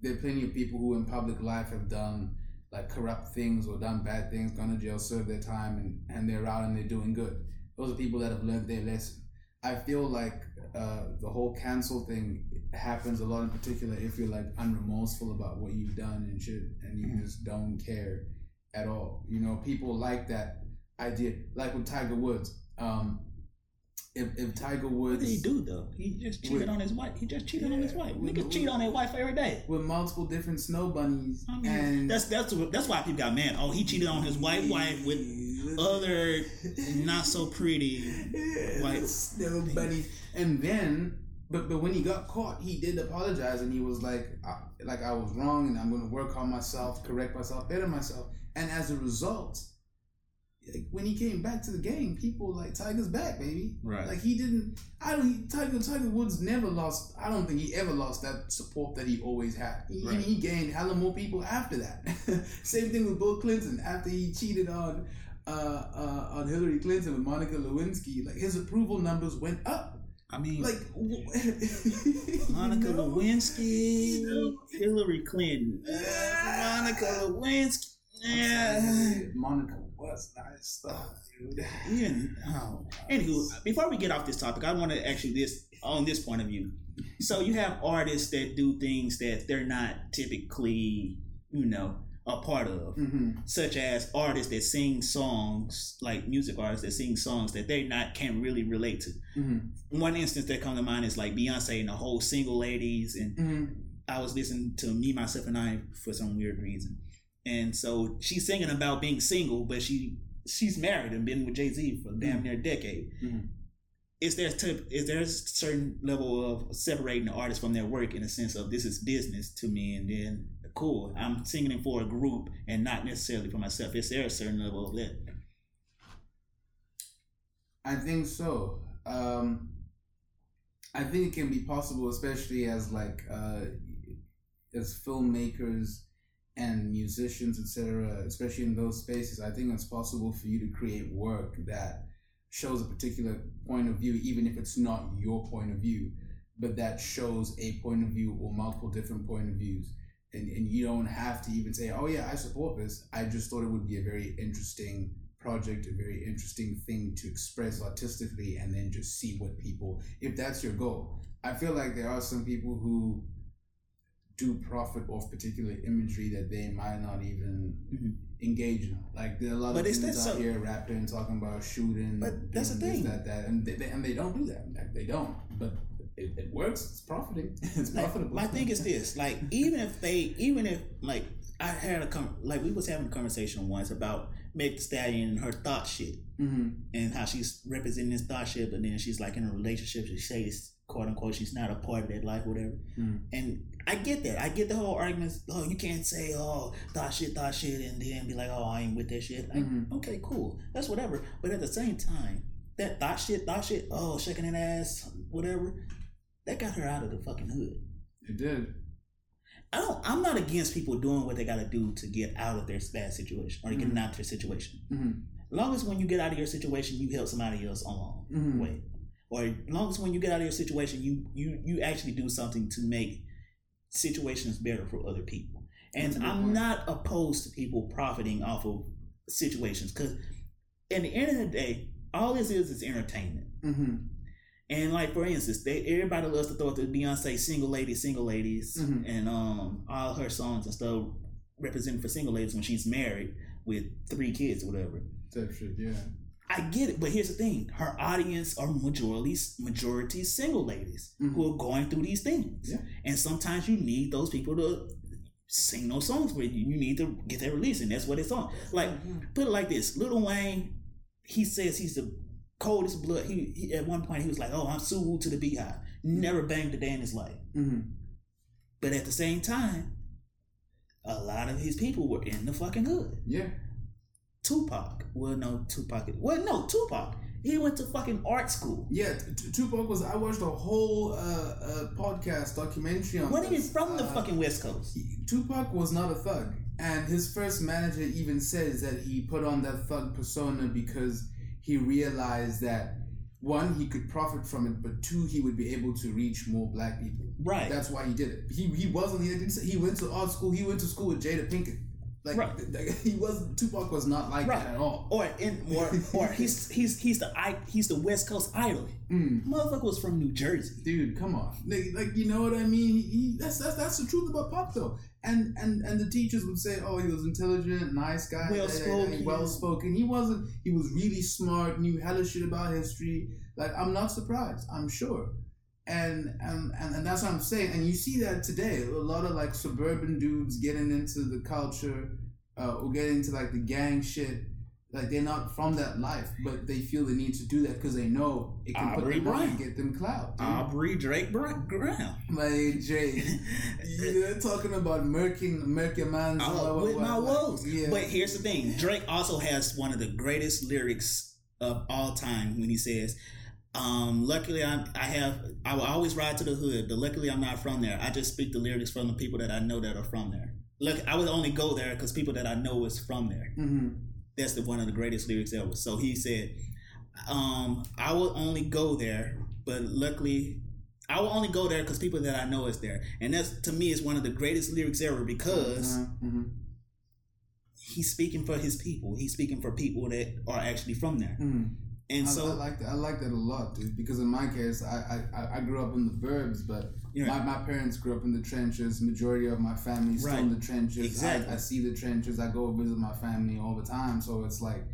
there are plenty of people who in public life have done like corrupt things or done bad things, gone to jail, served their time, and and they're out and they're doing good. Those are people that have learned their lesson. I feel like uh, the whole cancel thing happens a lot, in particular if you're like unremorseful about what you've done and shit, and you Mhm. just don't care at all. You know, people like that idea, like with Tiger Woods. Um, if if Tiger What Woods did he do though? He just cheated With- on his wife. He just cheated on his wife. Niggas cheat on their wife every day. with multiple different snow bunnies I mean, and that's that's that's why people got mad. Oh, he cheated on his white wife with other not so pretty white snow bunnies, and then. But, but when he got caught, he did apologize and he was like, I, like I was wrong and I'm going to work on myself, correct myself, better myself. And as a result, like, when he came back to the game, people like Tiger's back, baby. Right. Like he didn't. I don't. Tiger Tiger Woods never lost. I don't think he ever lost that support that he always had. He, Right. he gained hella more people after that. Same thing with Bill Clinton. After he cheated on uh, uh, on Hillary Clinton with Monica Lewinsky, like his approval numbers went up. I mean, Like Monica know? Lewinsky, You know? Hillary Clinton. Monica Lewinsky. Yeah. Monica. Was nice stuff, dude. Even oh, anywho, before we get off this topic, I want to actually this on this point of view. So you have artists that do things that they're not typically, you know, a part of, Mm-hmm. such as artists that sing songs, like music artists that sing songs that they not can't really relate to. Mm-hmm. One instance that comes to mind is like Beyonce and the whole single ladies, and Mm-hmm. I was listening to Me, Myself, and I for some weird reason, and so she's singing about being single, but she she's married and been with Jay Z for damn near a decade. Mhm. Is there is there a certain level of separating the artist from their work in a sense of this is business to me, and then cool, I'm singing it for a group and not necessarily for myself. Is there a certain level of that? I think so. Um, I think it can be possible, especially as like uh, as filmmakers and musicians, etc. Especially in those spaces, I think it's possible for you to create work that shows a particular point of view, even if it's not your point of view, but that shows a point of view or multiple different point of views. And, and you don't have to even say, oh yeah, I support this. I just thought it would be a very interesting project, a very interesting thing to express artistically, and then just see what people, if that's your goal. I feel like there are some people who do profit off particular imagery that they might not even Mhm. engage in. Like there are a lot But of dudes out so- here rapping, talking about shooting, But that's the thing. that, that, and they, they, and they don't do that. Like, they don't, but it, it works. It's profiting. It's Like, profitable. my thing is this: like, even if they, even if like I had a com- like we was having a conversation once about Meg Thee Stallion and her thought shit hmm and how she's representing this thought shit, but then she's like in a relationship. She says quote unquote she's not a part of that life, whatever. Mhm. And I get that. I get the whole argument Oh, you can't say oh thought shit, thought shit, and then be like, oh, I ain't with that shit. Like, Mhm. Okay, cool. That's whatever. But at the same time, that thought shit, thought shit, oh, shaking an ass, whatever, that got her out of the fucking hood. It did. I don't. I'm not against people doing what they got to do to get out of their bad situation or to get Mhm. out of their situation. hmm As long as when you get out of your situation, you help somebody else along the Mhm. way, or as long as when you get out of your situation, you you you actually do something to make situations better for other people. And That's a good I'm point. not opposed to people profiting off of situations because, in the end of the day, all this is is entertainment. hmm And like for instance, they everybody loves to throw out the Beyonce single ladies, single ladies, Mhm. and um all her songs and stuff representing for single ladies when she's married with three kids or whatever. Type shit. Yeah. I get it, but here's the thing: her audience are majority majority single ladies Mhm. who are going through these things, Yeah. and sometimes you need those people to sing those songs with you. You need to get that release, and that's what it's on. Like put it like this: Lil Wayne, he says he's the coldest blood. He, he at one point he was like, "Oh, I'm Sue to the Beehive." Never banged a day in his life, hmm but at the same time, a lot of his people were in the fucking hood. Yeah. Tupac, well, no, Tupac. Well, no, Tupac. He went to fucking art school. Yeah, T- Tupac was. I watched a whole uh, uh, podcast documentary on. What he this. from the Uh, fucking West Coast? Tupac was not a thug, and his first manager even says that he put on that thug persona because he realized that one he could profit from it, but two he would be able to reach more black people. Right. That's why he did it. He he wasn't. He didn't. Say, he went to art school. He went to school with Jada Pinkett. Like, Right. he was. Tupac was not like Right. that at all. or in or or he's he's he's the I he's the West Coast idol. Mm. Motherfucker was from New Jersey. dude come on like, like you know what i mean he, that's, that's that's the truth about pop though and and and the teachers would say oh he was intelligent nice guy Well-spoken. well spoken he wasn't he was really smart knew hella shit about history like i'm not surprised i'm sure and and and, and that's what i'm saying and you see that today a lot of like suburban dudes getting into the culture uh, or getting into like the gang shit like they're not from that life, but they feel the need to do that because they know it can put Aubrey them on and Brown. get them clout. dude. Aubrey Drake Br- Brown. My Jay, you're talking about murking, man. Oh, with my woes. Yeah. But here's the thing: Drake also has one of the greatest lyrics of all time when he says, um, "Luckily, I'm, I have. I will always ride to the hood, but luckily, I'm not from there. I just speak the lyrics from the people that I know that are from there. Look, I would only go there because people that I know is from there. hmm That's the one of the greatest lyrics ever. So he said, um, "I will only go there, but luckily." I will only go there because people that I know is there, and that's to me is one of the greatest lyrics ever because hmm he's speaking for his people. He's speaking for people that are actually from there. Mm. And I, so, I like that. I like that a lot, dude. Because in my case, I I, I grew up in the burbs, but Yeah. my, my parents grew up in the trenches. Majority of my family's still in the trenches. Exactly. I, I see the trenches. I go visit my family all the time. So it's like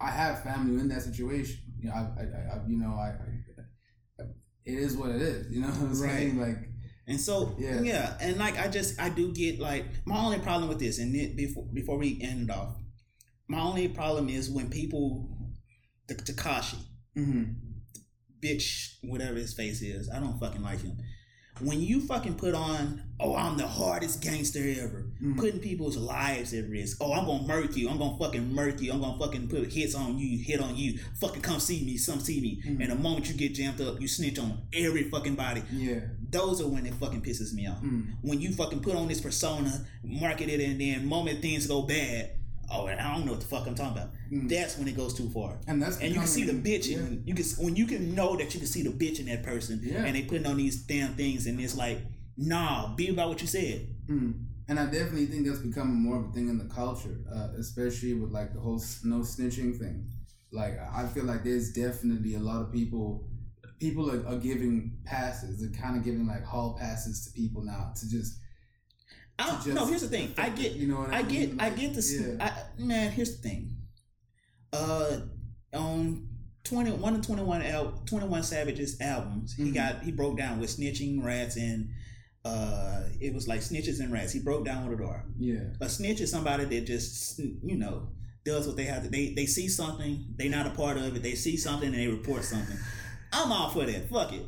I have family in that situation. You know, I, I, I you know, I, I, it is what it is. You know what I'm Right. saying? Like, and so, Yeah. yeah. and like I just, I do get like my only problem with this, and it, before before we end it off, my only problem is when people, the Tekashi, mm-hmm. bitch, whatever his face is, I don't fucking like him. When you fucking put on, oh, I'm the hardest gangster ever, Mhm. putting people's lives at risk. Oh, I'm gonna murk you. I'm gonna fucking murk you. I'm gonna fucking put hits on you, hit on you. Fucking come see me, some see me. Mhm. And the moment you get jammed up, you snitch on every fucking body. yeah. Those are when it fucking pisses me off. Mm. When you fucking put on this persona, market it, and then moment things go bad, oh, and I don't know what the fuck I'm talking about. Mm. That's when it goes too far. And that's And you can see the bitch, yeah. in you can when you can know that you can see the bitch in that person, Yeah. and they putting on these damn things, and it's like, nah, be about what you said. Mm. And I definitely think that's becoming more of a thing in the culture, uh, especially with like the whole no snitching thing. Like I feel like there's definitely a lot of people, people are, are giving passes. They're kind of giving like hall passes to people now to just. I don't, no, here's the thing. I get, you know what I, I get, mean? I get the yeah. I, man. Here's the thing. Uh, on twenty one and twenty one al- twenty one Savage's albums, he Mhm. got he broke down with snitching, rats, and uh, it was like snitches and rats. He broke down what it are. yeah. A snitch is somebody that just you know does what they have to. They they see something, they not a part of it. They see something and they report something. I'm all for that. Fuck it.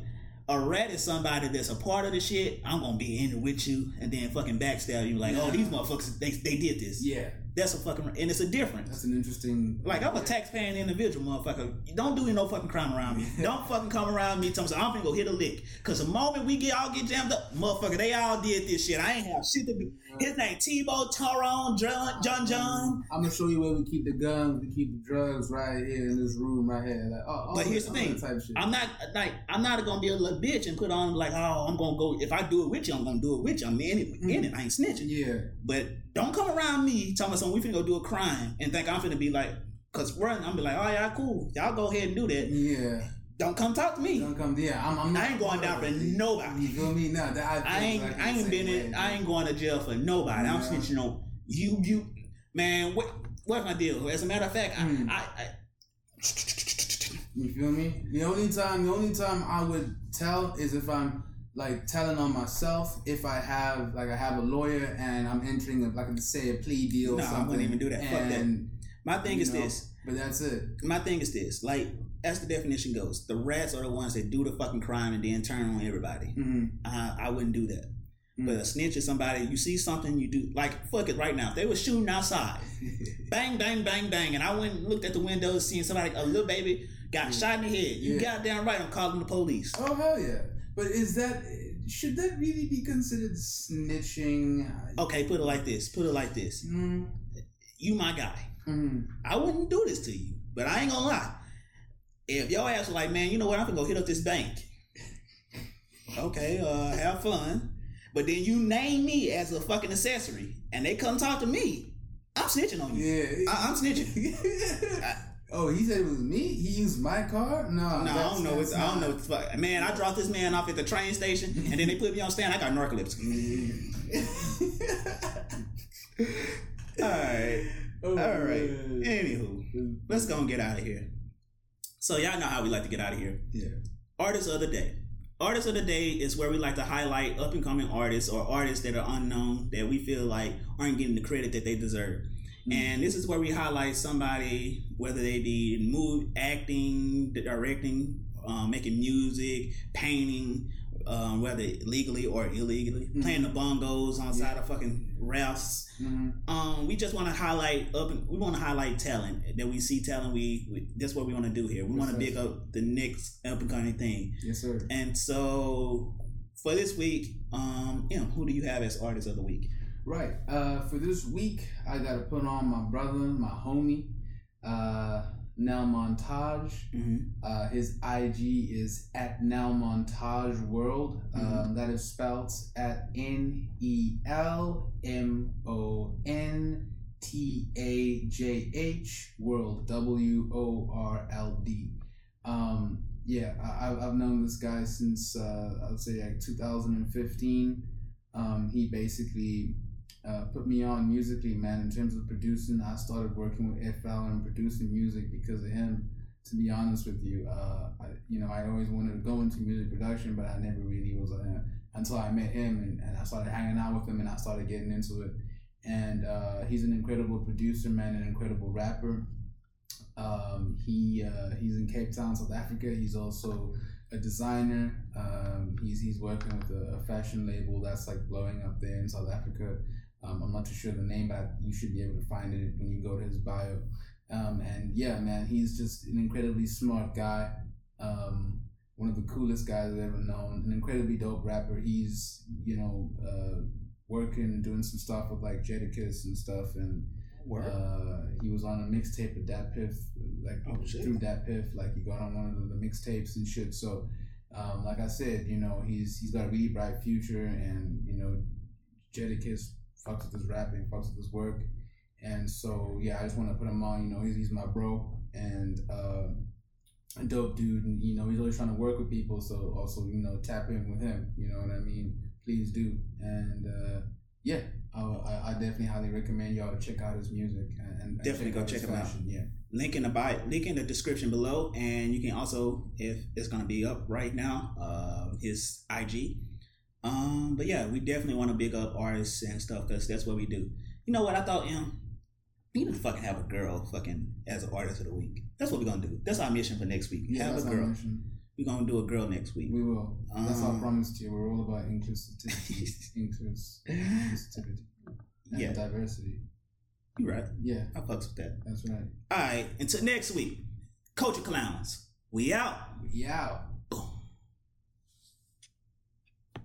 A rat is somebody that's a part of the shit. I'm gonna be in it with you and then fucking backstab you like, oh these motherfuckers they, they did this. Yeah, That's a fucking and it's a difference. that's an interesting. Like I'm a taxpaying individual, motherfucker. Don't do no fucking crime around me. Don't fucking come around me. Tell me I'm gonna go hit a lick. Cause the moment we get all get jammed up, motherfucker, they all did this shit. I ain't have shit to do. His name Tebow, Tyrone, John, John, John. I'm gonna show you where we keep the guns, we keep the drugs right here in this room right here. Like, oh, oh But here's the thing. type shit. I'm not like I'm not gonna be a little bitch and put on like oh I'm gonna go if I do it with you I'm gonna do it with you I'm in it in it I ain't snitching yeah, but don't come around me telling me something we finna go do a crime and think I'm finna be like cause run I'm be like oh yeah cool y'all go ahead and do that yeah. don't come talk to me Don't come. Yeah, I'm. I'm not I ain't going down for nobody. You feel me? No, that, I, I ain't exactly I ain't been way, in I ain't going to jail for nobody I'm Yeah. snitching on you you man what what's my deal as a matter of fact Hmm. I, I, I You feel me? The only time, the only time I would tell is if I'm like telling on myself. If I have like I have a lawyer and I'm entering a, like say a plea deal. or No, I wouldn't even do that. Fuck that. And, my thing is know, this But that's it. my thing is this like as the definition goes the rats are the ones that do the fucking crime and then turn on everybody Mm-hmm. uh, I wouldn't do that Mm. but a snitch is somebody you see something you do like fuck it right now if they were shooting outside bang bang bang bang and I went and looked at the window seeing somebody a little baby got Yeah. shot in the head you Yeah. goddamn right I'm calling the police oh hell yeah! But is that should that really be considered snitching? okay put it like this put it like this. Mm, you my guy. Mm, I wouldn't do this to you but I ain't gonna lie. If your ass was like man you know what? I'm gonna go hit up this bank. Okay uh have fun. But then you name me as a fucking accessory and they come talk to me I'm snitching on you. Yeah. I, I'm snitching oh, he said it was me. He used my car. No, No, I don't know. That's I don't know. What the fuck. Man, I dropped this man off at the train station, and then they put me on stand. I got narcolepsy. All right, Oh, all right. man. Anywho, let's go and get out of here. So y'all know how we like to get out of here. Yeah. Artist of the day. Artist of the day is where we like to highlight up and coming artists or artists that are unknown that we feel like aren't getting the credit that they deserve. And this is where we highlight somebody, whether they be move, acting, directing, um, making music, painting, um, whether legally or illegally, Mhm. playing the bongos on side of fucking Ralph's. Mhm. Um, we just want to highlight up. We want to highlight talent that we see talent. We, we that's what we want to do here. We Yes, want to big up the next up and coming thing. Yes, sir. And so for this week, um, you know, who do you have as artist of the week? Right. Uh, for this week, I got to put on my brother, my homie, uh, Nel Montajh. Mm-hmm. Uh, his IG is at Nel Montajh World. Mhm. Um, that is spelled at N E L M O N T A J H World W O R L D. Um, yeah, I, I've known this guy since uh, I would say like 2015. Um, he basically uh, put me on musically, man. In terms of producing, I started working with FL and producing music because of him. To be honest with you, uh, I, you know, I always wanted to go into music production, but I never really was uh, until I met him and, and I started hanging out with him and I started getting into it. And uh, he's an incredible producer, man, an incredible rapper. Um, he uh, he's in Cape Town, South Africa. He's also a designer. Um, he's he's working with a, a, fashion label that's like blowing up there in South Africa. Um, I'm not too sure the name, but you should be able to find it when you go to his bio. Um, and yeah, man, he's just an incredibly smart guy. Um, one of the coolest guys I've ever known. An incredibly dope rapper. He's you know uh, working and doing some stuff with like Jadakiss and stuff and uh, he was on a mixtape with DatPiff, like oh, through DatPiff, like he got on one of the, the mixtapes and shit. So, um, like I said, you know, he's he's got a really bright future, and you know, Jadakiss fucks with his rapping, fucks with his work, and so yeah, I just want to put him on. You know, he's he's my bro and uh, a dope dude, and you know, he's always trying to work with people. So also, you know, tap in with him. You know what I mean? Please do, and uh, yeah, I, I, definitely highly recommend y'all to check out his music and, and definitely check go check him fashion. out. Yeah, link in the bio, link in the description below, and you can also, if it's gonna be up right now, uh, his IG. Um, but yeah, we definitely want to big up artists and stuff because that's what we do. You know what? I thought, um, we need to fucking have a girl fucking as an artist of the week. That's what we're gonna do. That's our mission for next week. Yeah, have a girl. We're gonna do a girl next week. We will. That's um, our promise to you. We're all about inclusivity, inclusivity, and yeah. diversity. You're right? Yeah, I fucks with that. That's right. All right. Until next week, Culture Clowns. We out. We out.